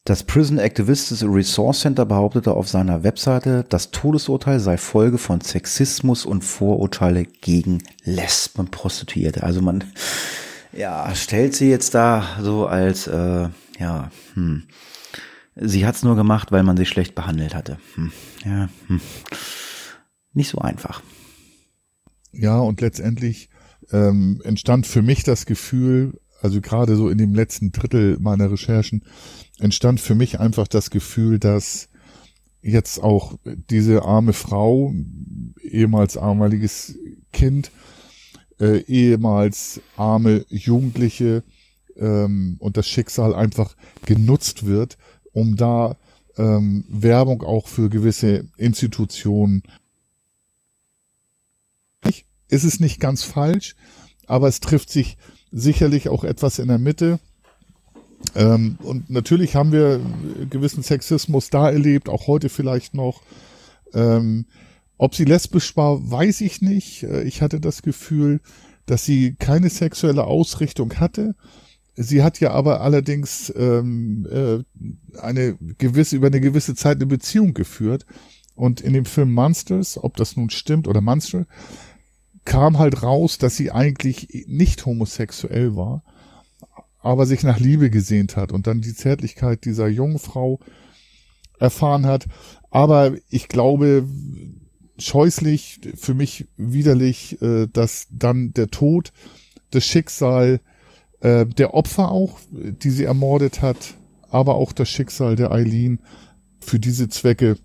Das Prison Activists Resource Center behauptete auf seiner Webseite, das Todesurteil sei Folge von Sexismus und Vorurteile gegen Lesben Prostituierte. Also man ja, stellt sie jetzt da so als äh, ja, hm. Sie hat's nur gemacht, weil man sie schlecht behandelt hatte. Hm. Ja, hm. nicht so einfach. Ja, und letztendlich ähm, entstand für mich das Gefühl, also gerade so in dem letzten Drittel meiner Recherchen, entstand für mich einfach das Gefühl, dass jetzt auch diese arme Frau, ehemals armaliges Kind, äh, ehemals arme Jugendliche ähm, und das Schicksal einfach genutzt wird, um da ähm, Werbung auch für gewisse Institutionen. Ist es nicht ganz falsch, aber es trifft sich sicherlich auch etwas in der Mitte. Ähm, und natürlich haben wir gewissen Sexismus da erlebt, auch heute vielleicht noch. Ähm, ob sie lesbisch war, weiß ich nicht. Äh, ich hatte das Gefühl, dass sie keine sexuelle Ausrichtung hatte. Sie hat ja aber allerdings ähm, äh, eine gewisse über eine gewisse Zeit eine Beziehung geführt und in dem Film Monsters, ob das nun stimmt oder Monster, kam halt raus, dass sie eigentlich nicht homosexuell war, aber sich nach Liebe gesehnt hat und dann die Zärtlichkeit dieser jungen Frau erfahren hat. Aber ich glaube, scheußlich, für mich widerlich, äh, dass dann der Tod, das Schicksal äh, der Opfer auch, die sie ermordet hat, aber auch das Schicksal der Eileen für diese Zwecke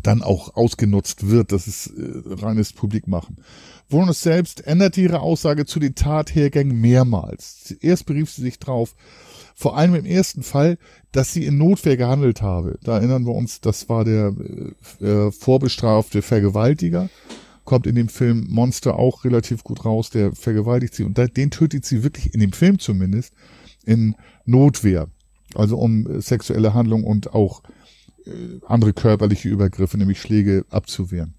dann auch ausgenutzt wird. Das ist äh, reines Publikmachen. Wonus selbst änderte ihre Aussage zu den Tathergängen mehrmals. Erst berief sie sich drauf, vor allem im ersten Fall, dass sie in Notwehr gehandelt habe. Da erinnern wir uns, das war der äh, äh, vorbestrafte Vergewaltiger. Kommt in dem Film Monster auch relativ gut raus, der vergewaltigt sie. Und da, den tötet sie wirklich, in dem Film zumindest, in Notwehr. Also um äh, sexuelle Handlung und auch andere körperliche Übergriffe, nämlich Schläge abzuwehren.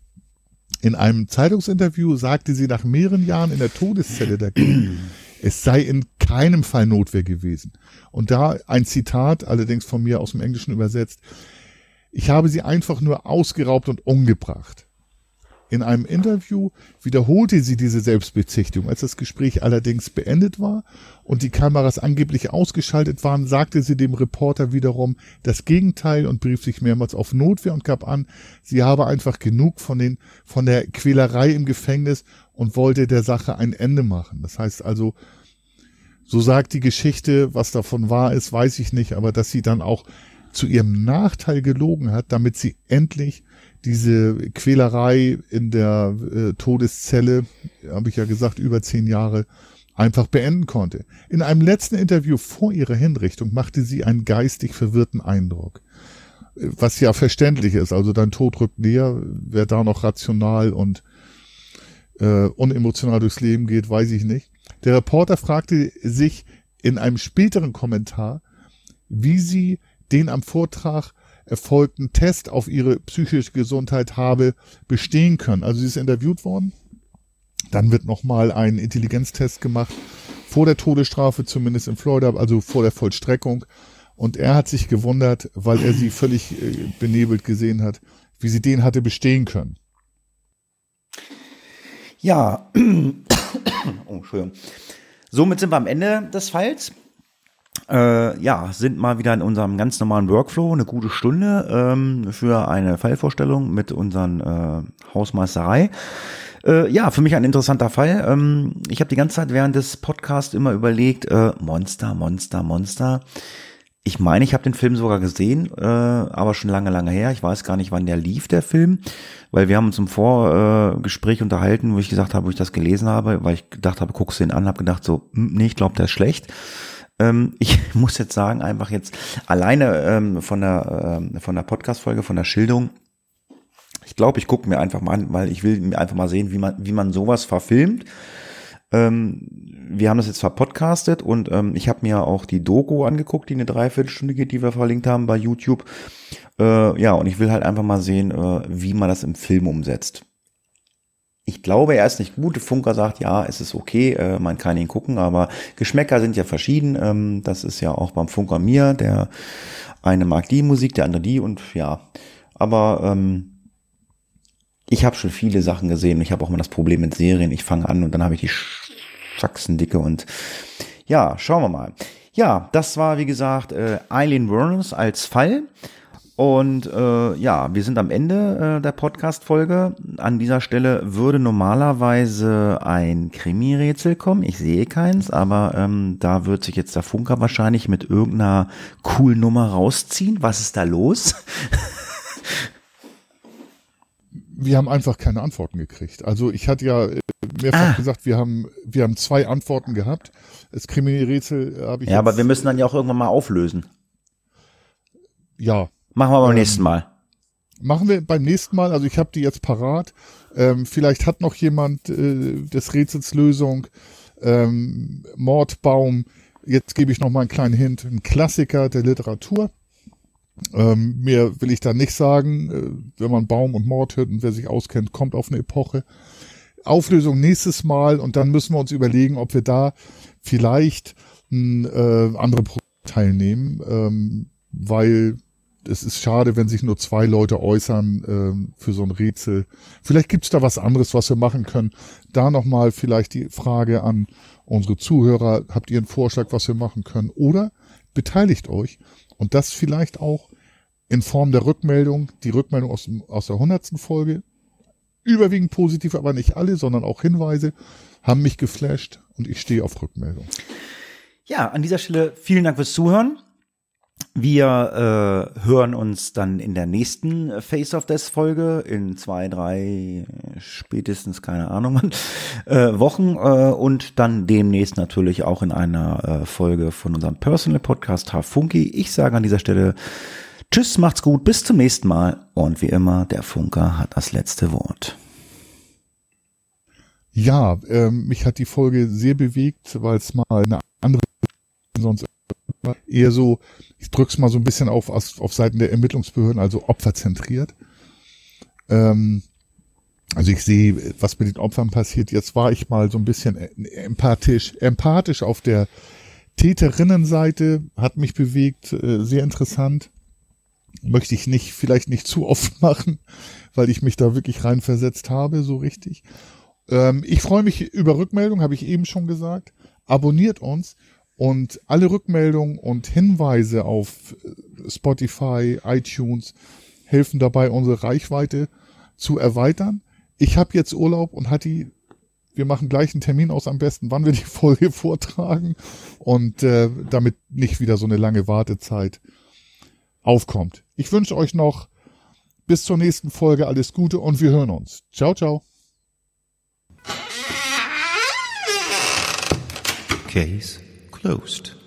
In einem Zeitungsinterview sagte sie nach mehreren Jahren in der Todeszelle dagegen, es sei in keinem Fall Notwehr gewesen. Und da ein Zitat, allerdings von mir aus dem Englischen übersetzt. Ich habe sie einfach nur ausgeraubt und umgebracht. In einem Interview wiederholte sie diese Selbstbezichtigung. Als das Gespräch allerdings beendet war und die Kameras angeblich ausgeschaltet waren, sagte sie dem Reporter wiederum das Gegenteil und berief sich mehrmals auf Notwehr und gab an, sie habe einfach genug von den, von der Quälerei im Gefängnis und wollte der Sache ein Ende machen. Das heißt also, so sagt die Geschichte, was davon wahr ist, weiß ich nicht, aber dass sie dann auch zu ihrem Nachteil gelogen hat, damit sie endlich diese Quälerei in der äh, Todeszelle, habe ich ja gesagt, über zehn Jahre, einfach beenden konnte. In einem letzten Interview vor ihrer Hinrichtung machte sie einen geistig verwirrten Eindruck. Was ja verständlich ist, also dein Tod rückt näher, wer da noch rational und äh, unemotional durchs Leben geht, weiß ich nicht. Der Reporter fragte sich in einem späteren Kommentar, wie sie den am Vortrag erfolgten Test auf ihre psychische Gesundheit habe bestehen können. Also sie ist interviewt worden. Dann wird nochmal ein Intelligenztest gemacht, vor der Todesstrafe, zumindest in Florida, also vor der Vollstreckung. Und er hat sich gewundert, weil er sie völlig äh, benebelt gesehen hat, wie sie den hatte bestehen können. Ja, oh, Entschuldigung. Somit sind wir am Ende des Falls äh, ja, sind mal wieder in unserem ganz normalen Workflow, eine gute Stunde ähm, für eine Fallvorstellung mit unseren äh, Hausmeisterei. Äh, ja, für mich ein interessanter Fall. Ähm, ich habe die ganze Zeit während des Podcasts immer überlegt, äh, Monster, Monster, Monster. Ich meine, ich habe den Film sogar gesehen, äh, aber schon lange, lange her. Ich weiß gar nicht, wann der lief, der Film, weil wir haben uns im Vorgespräch äh, unterhalten, wo ich gesagt habe, wo ich das gelesen habe, weil ich gedacht habe, guckst du ihn an, habe gedacht so, hm, nee, ich glaube, der ist schlecht. Ähm, ich muss jetzt sagen, einfach jetzt alleine ähm, von der, ähm, der Podcast-Folge, von der Schilderung, Ich glaube, ich gucke mir einfach mal an, weil ich will mir einfach mal sehen, wie man, wie man sowas verfilmt. Ähm, wir haben das jetzt verpodcastet und ähm, ich habe mir auch die Doku angeguckt, die eine Dreiviertelstunde geht, die wir verlinkt haben bei YouTube. Äh, ja, und ich will halt einfach mal sehen, äh, wie man das im Film umsetzt. Ich glaube, er ist nicht gut. Funker sagt, ja, es ist okay, äh, man kann ihn gucken, aber Geschmäcker sind ja verschieden. Ähm, das ist ja auch beim Funker mir. Der eine mag die Musik, der andere die und ja. Aber ähm, ich habe schon viele Sachen gesehen. Ich habe auch mal das Problem mit Serien. Ich fange an und dann habe ich die Sachsendicke und ja, schauen wir mal. Ja, das war wie gesagt äh, Eileen Werns als Fall. Und äh, ja, wir sind am Ende äh, der Podcast-Folge. An dieser Stelle würde normalerweise ein Krimi-Rätsel kommen. Ich sehe keins, aber ähm, da wird sich jetzt der Funker wahrscheinlich mit irgendeiner coolen Nummer rausziehen. Was ist da los? wir haben einfach keine Antworten gekriegt. Also ich hatte ja äh, mehrfach ah. gesagt, wir haben, wir haben zwei Antworten gehabt. Das Krimi-Rätsel habe ich. Ja, aber wir müssen dann ja auch irgendwann mal auflösen. Ja. Machen wir beim ähm, nächsten Mal. Machen wir beim nächsten Mal. Also ich habe die jetzt parat. Ähm, vielleicht hat noch jemand äh, des Rätsels Lösung. Ähm, Mordbaum. Jetzt gebe ich noch mal einen kleinen Hint. Ein Klassiker der Literatur. Ähm, mehr will ich da nicht sagen. Äh, wenn man Baum und Mord hört und wer sich auskennt, kommt auf eine Epoche. Auflösung nächstes Mal und dann müssen wir uns überlegen, ob wir da vielleicht ein, äh, andere Pro teilnehmen, ähm, weil es ist schade, wenn sich nur zwei Leute äußern ähm, für so ein Rätsel. Vielleicht gibt's da was anderes, was wir machen können. Da nochmal vielleicht die Frage an unsere Zuhörer. Habt ihr einen Vorschlag, was wir machen können? Oder beteiligt euch und das vielleicht auch in Form der Rückmeldung, die Rückmeldung aus, aus der hundertsten Folge, überwiegend positiv, aber nicht alle, sondern auch Hinweise, haben mich geflasht und ich stehe auf Rückmeldung. Ja, an dieser Stelle vielen Dank fürs Zuhören. Wir äh, hören uns dann in der nächsten Face of Death Folge in zwei, drei, spätestens keine Ahnung, äh, Wochen äh, und dann demnächst natürlich auch in einer äh, Folge von unserem Personal Podcast Funky. Ich sage an dieser Stelle Tschüss, macht's gut, bis zum nächsten Mal und wie immer, der Funker hat das letzte Wort. Ja, ähm, mich hat die Folge sehr bewegt, weil es mal eine andere sonst eher so, ich drück's mal so ein bisschen auf, auf Seiten der Ermittlungsbehörden, also opferzentriert. Ähm, also ich sehe, was mit den Opfern passiert. Jetzt war ich mal so ein bisschen empathisch, empathisch auf der Täterinnenseite, hat mich bewegt, äh, sehr interessant. Möchte ich nicht, vielleicht nicht zu oft machen, weil ich mich da wirklich reinversetzt habe, so richtig. Ähm, ich freue mich über Rückmeldung, habe ich eben schon gesagt. Abonniert uns und alle Rückmeldungen und Hinweise auf äh, Spotify, iTunes helfen dabei, unsere Reichweite zu erweitern. Ich habe jetzt Urlaub und Hatti, wir machen gleich einen Termin aus am besten, wann wir die Folge vortragen und äh, damit nicht wieder so eine lange Wartezeit aufkommt. Ich wünsche euch noch bis zur nächsten Folge alles Gute und wir hören uns. Ciao, ciao. Case closed.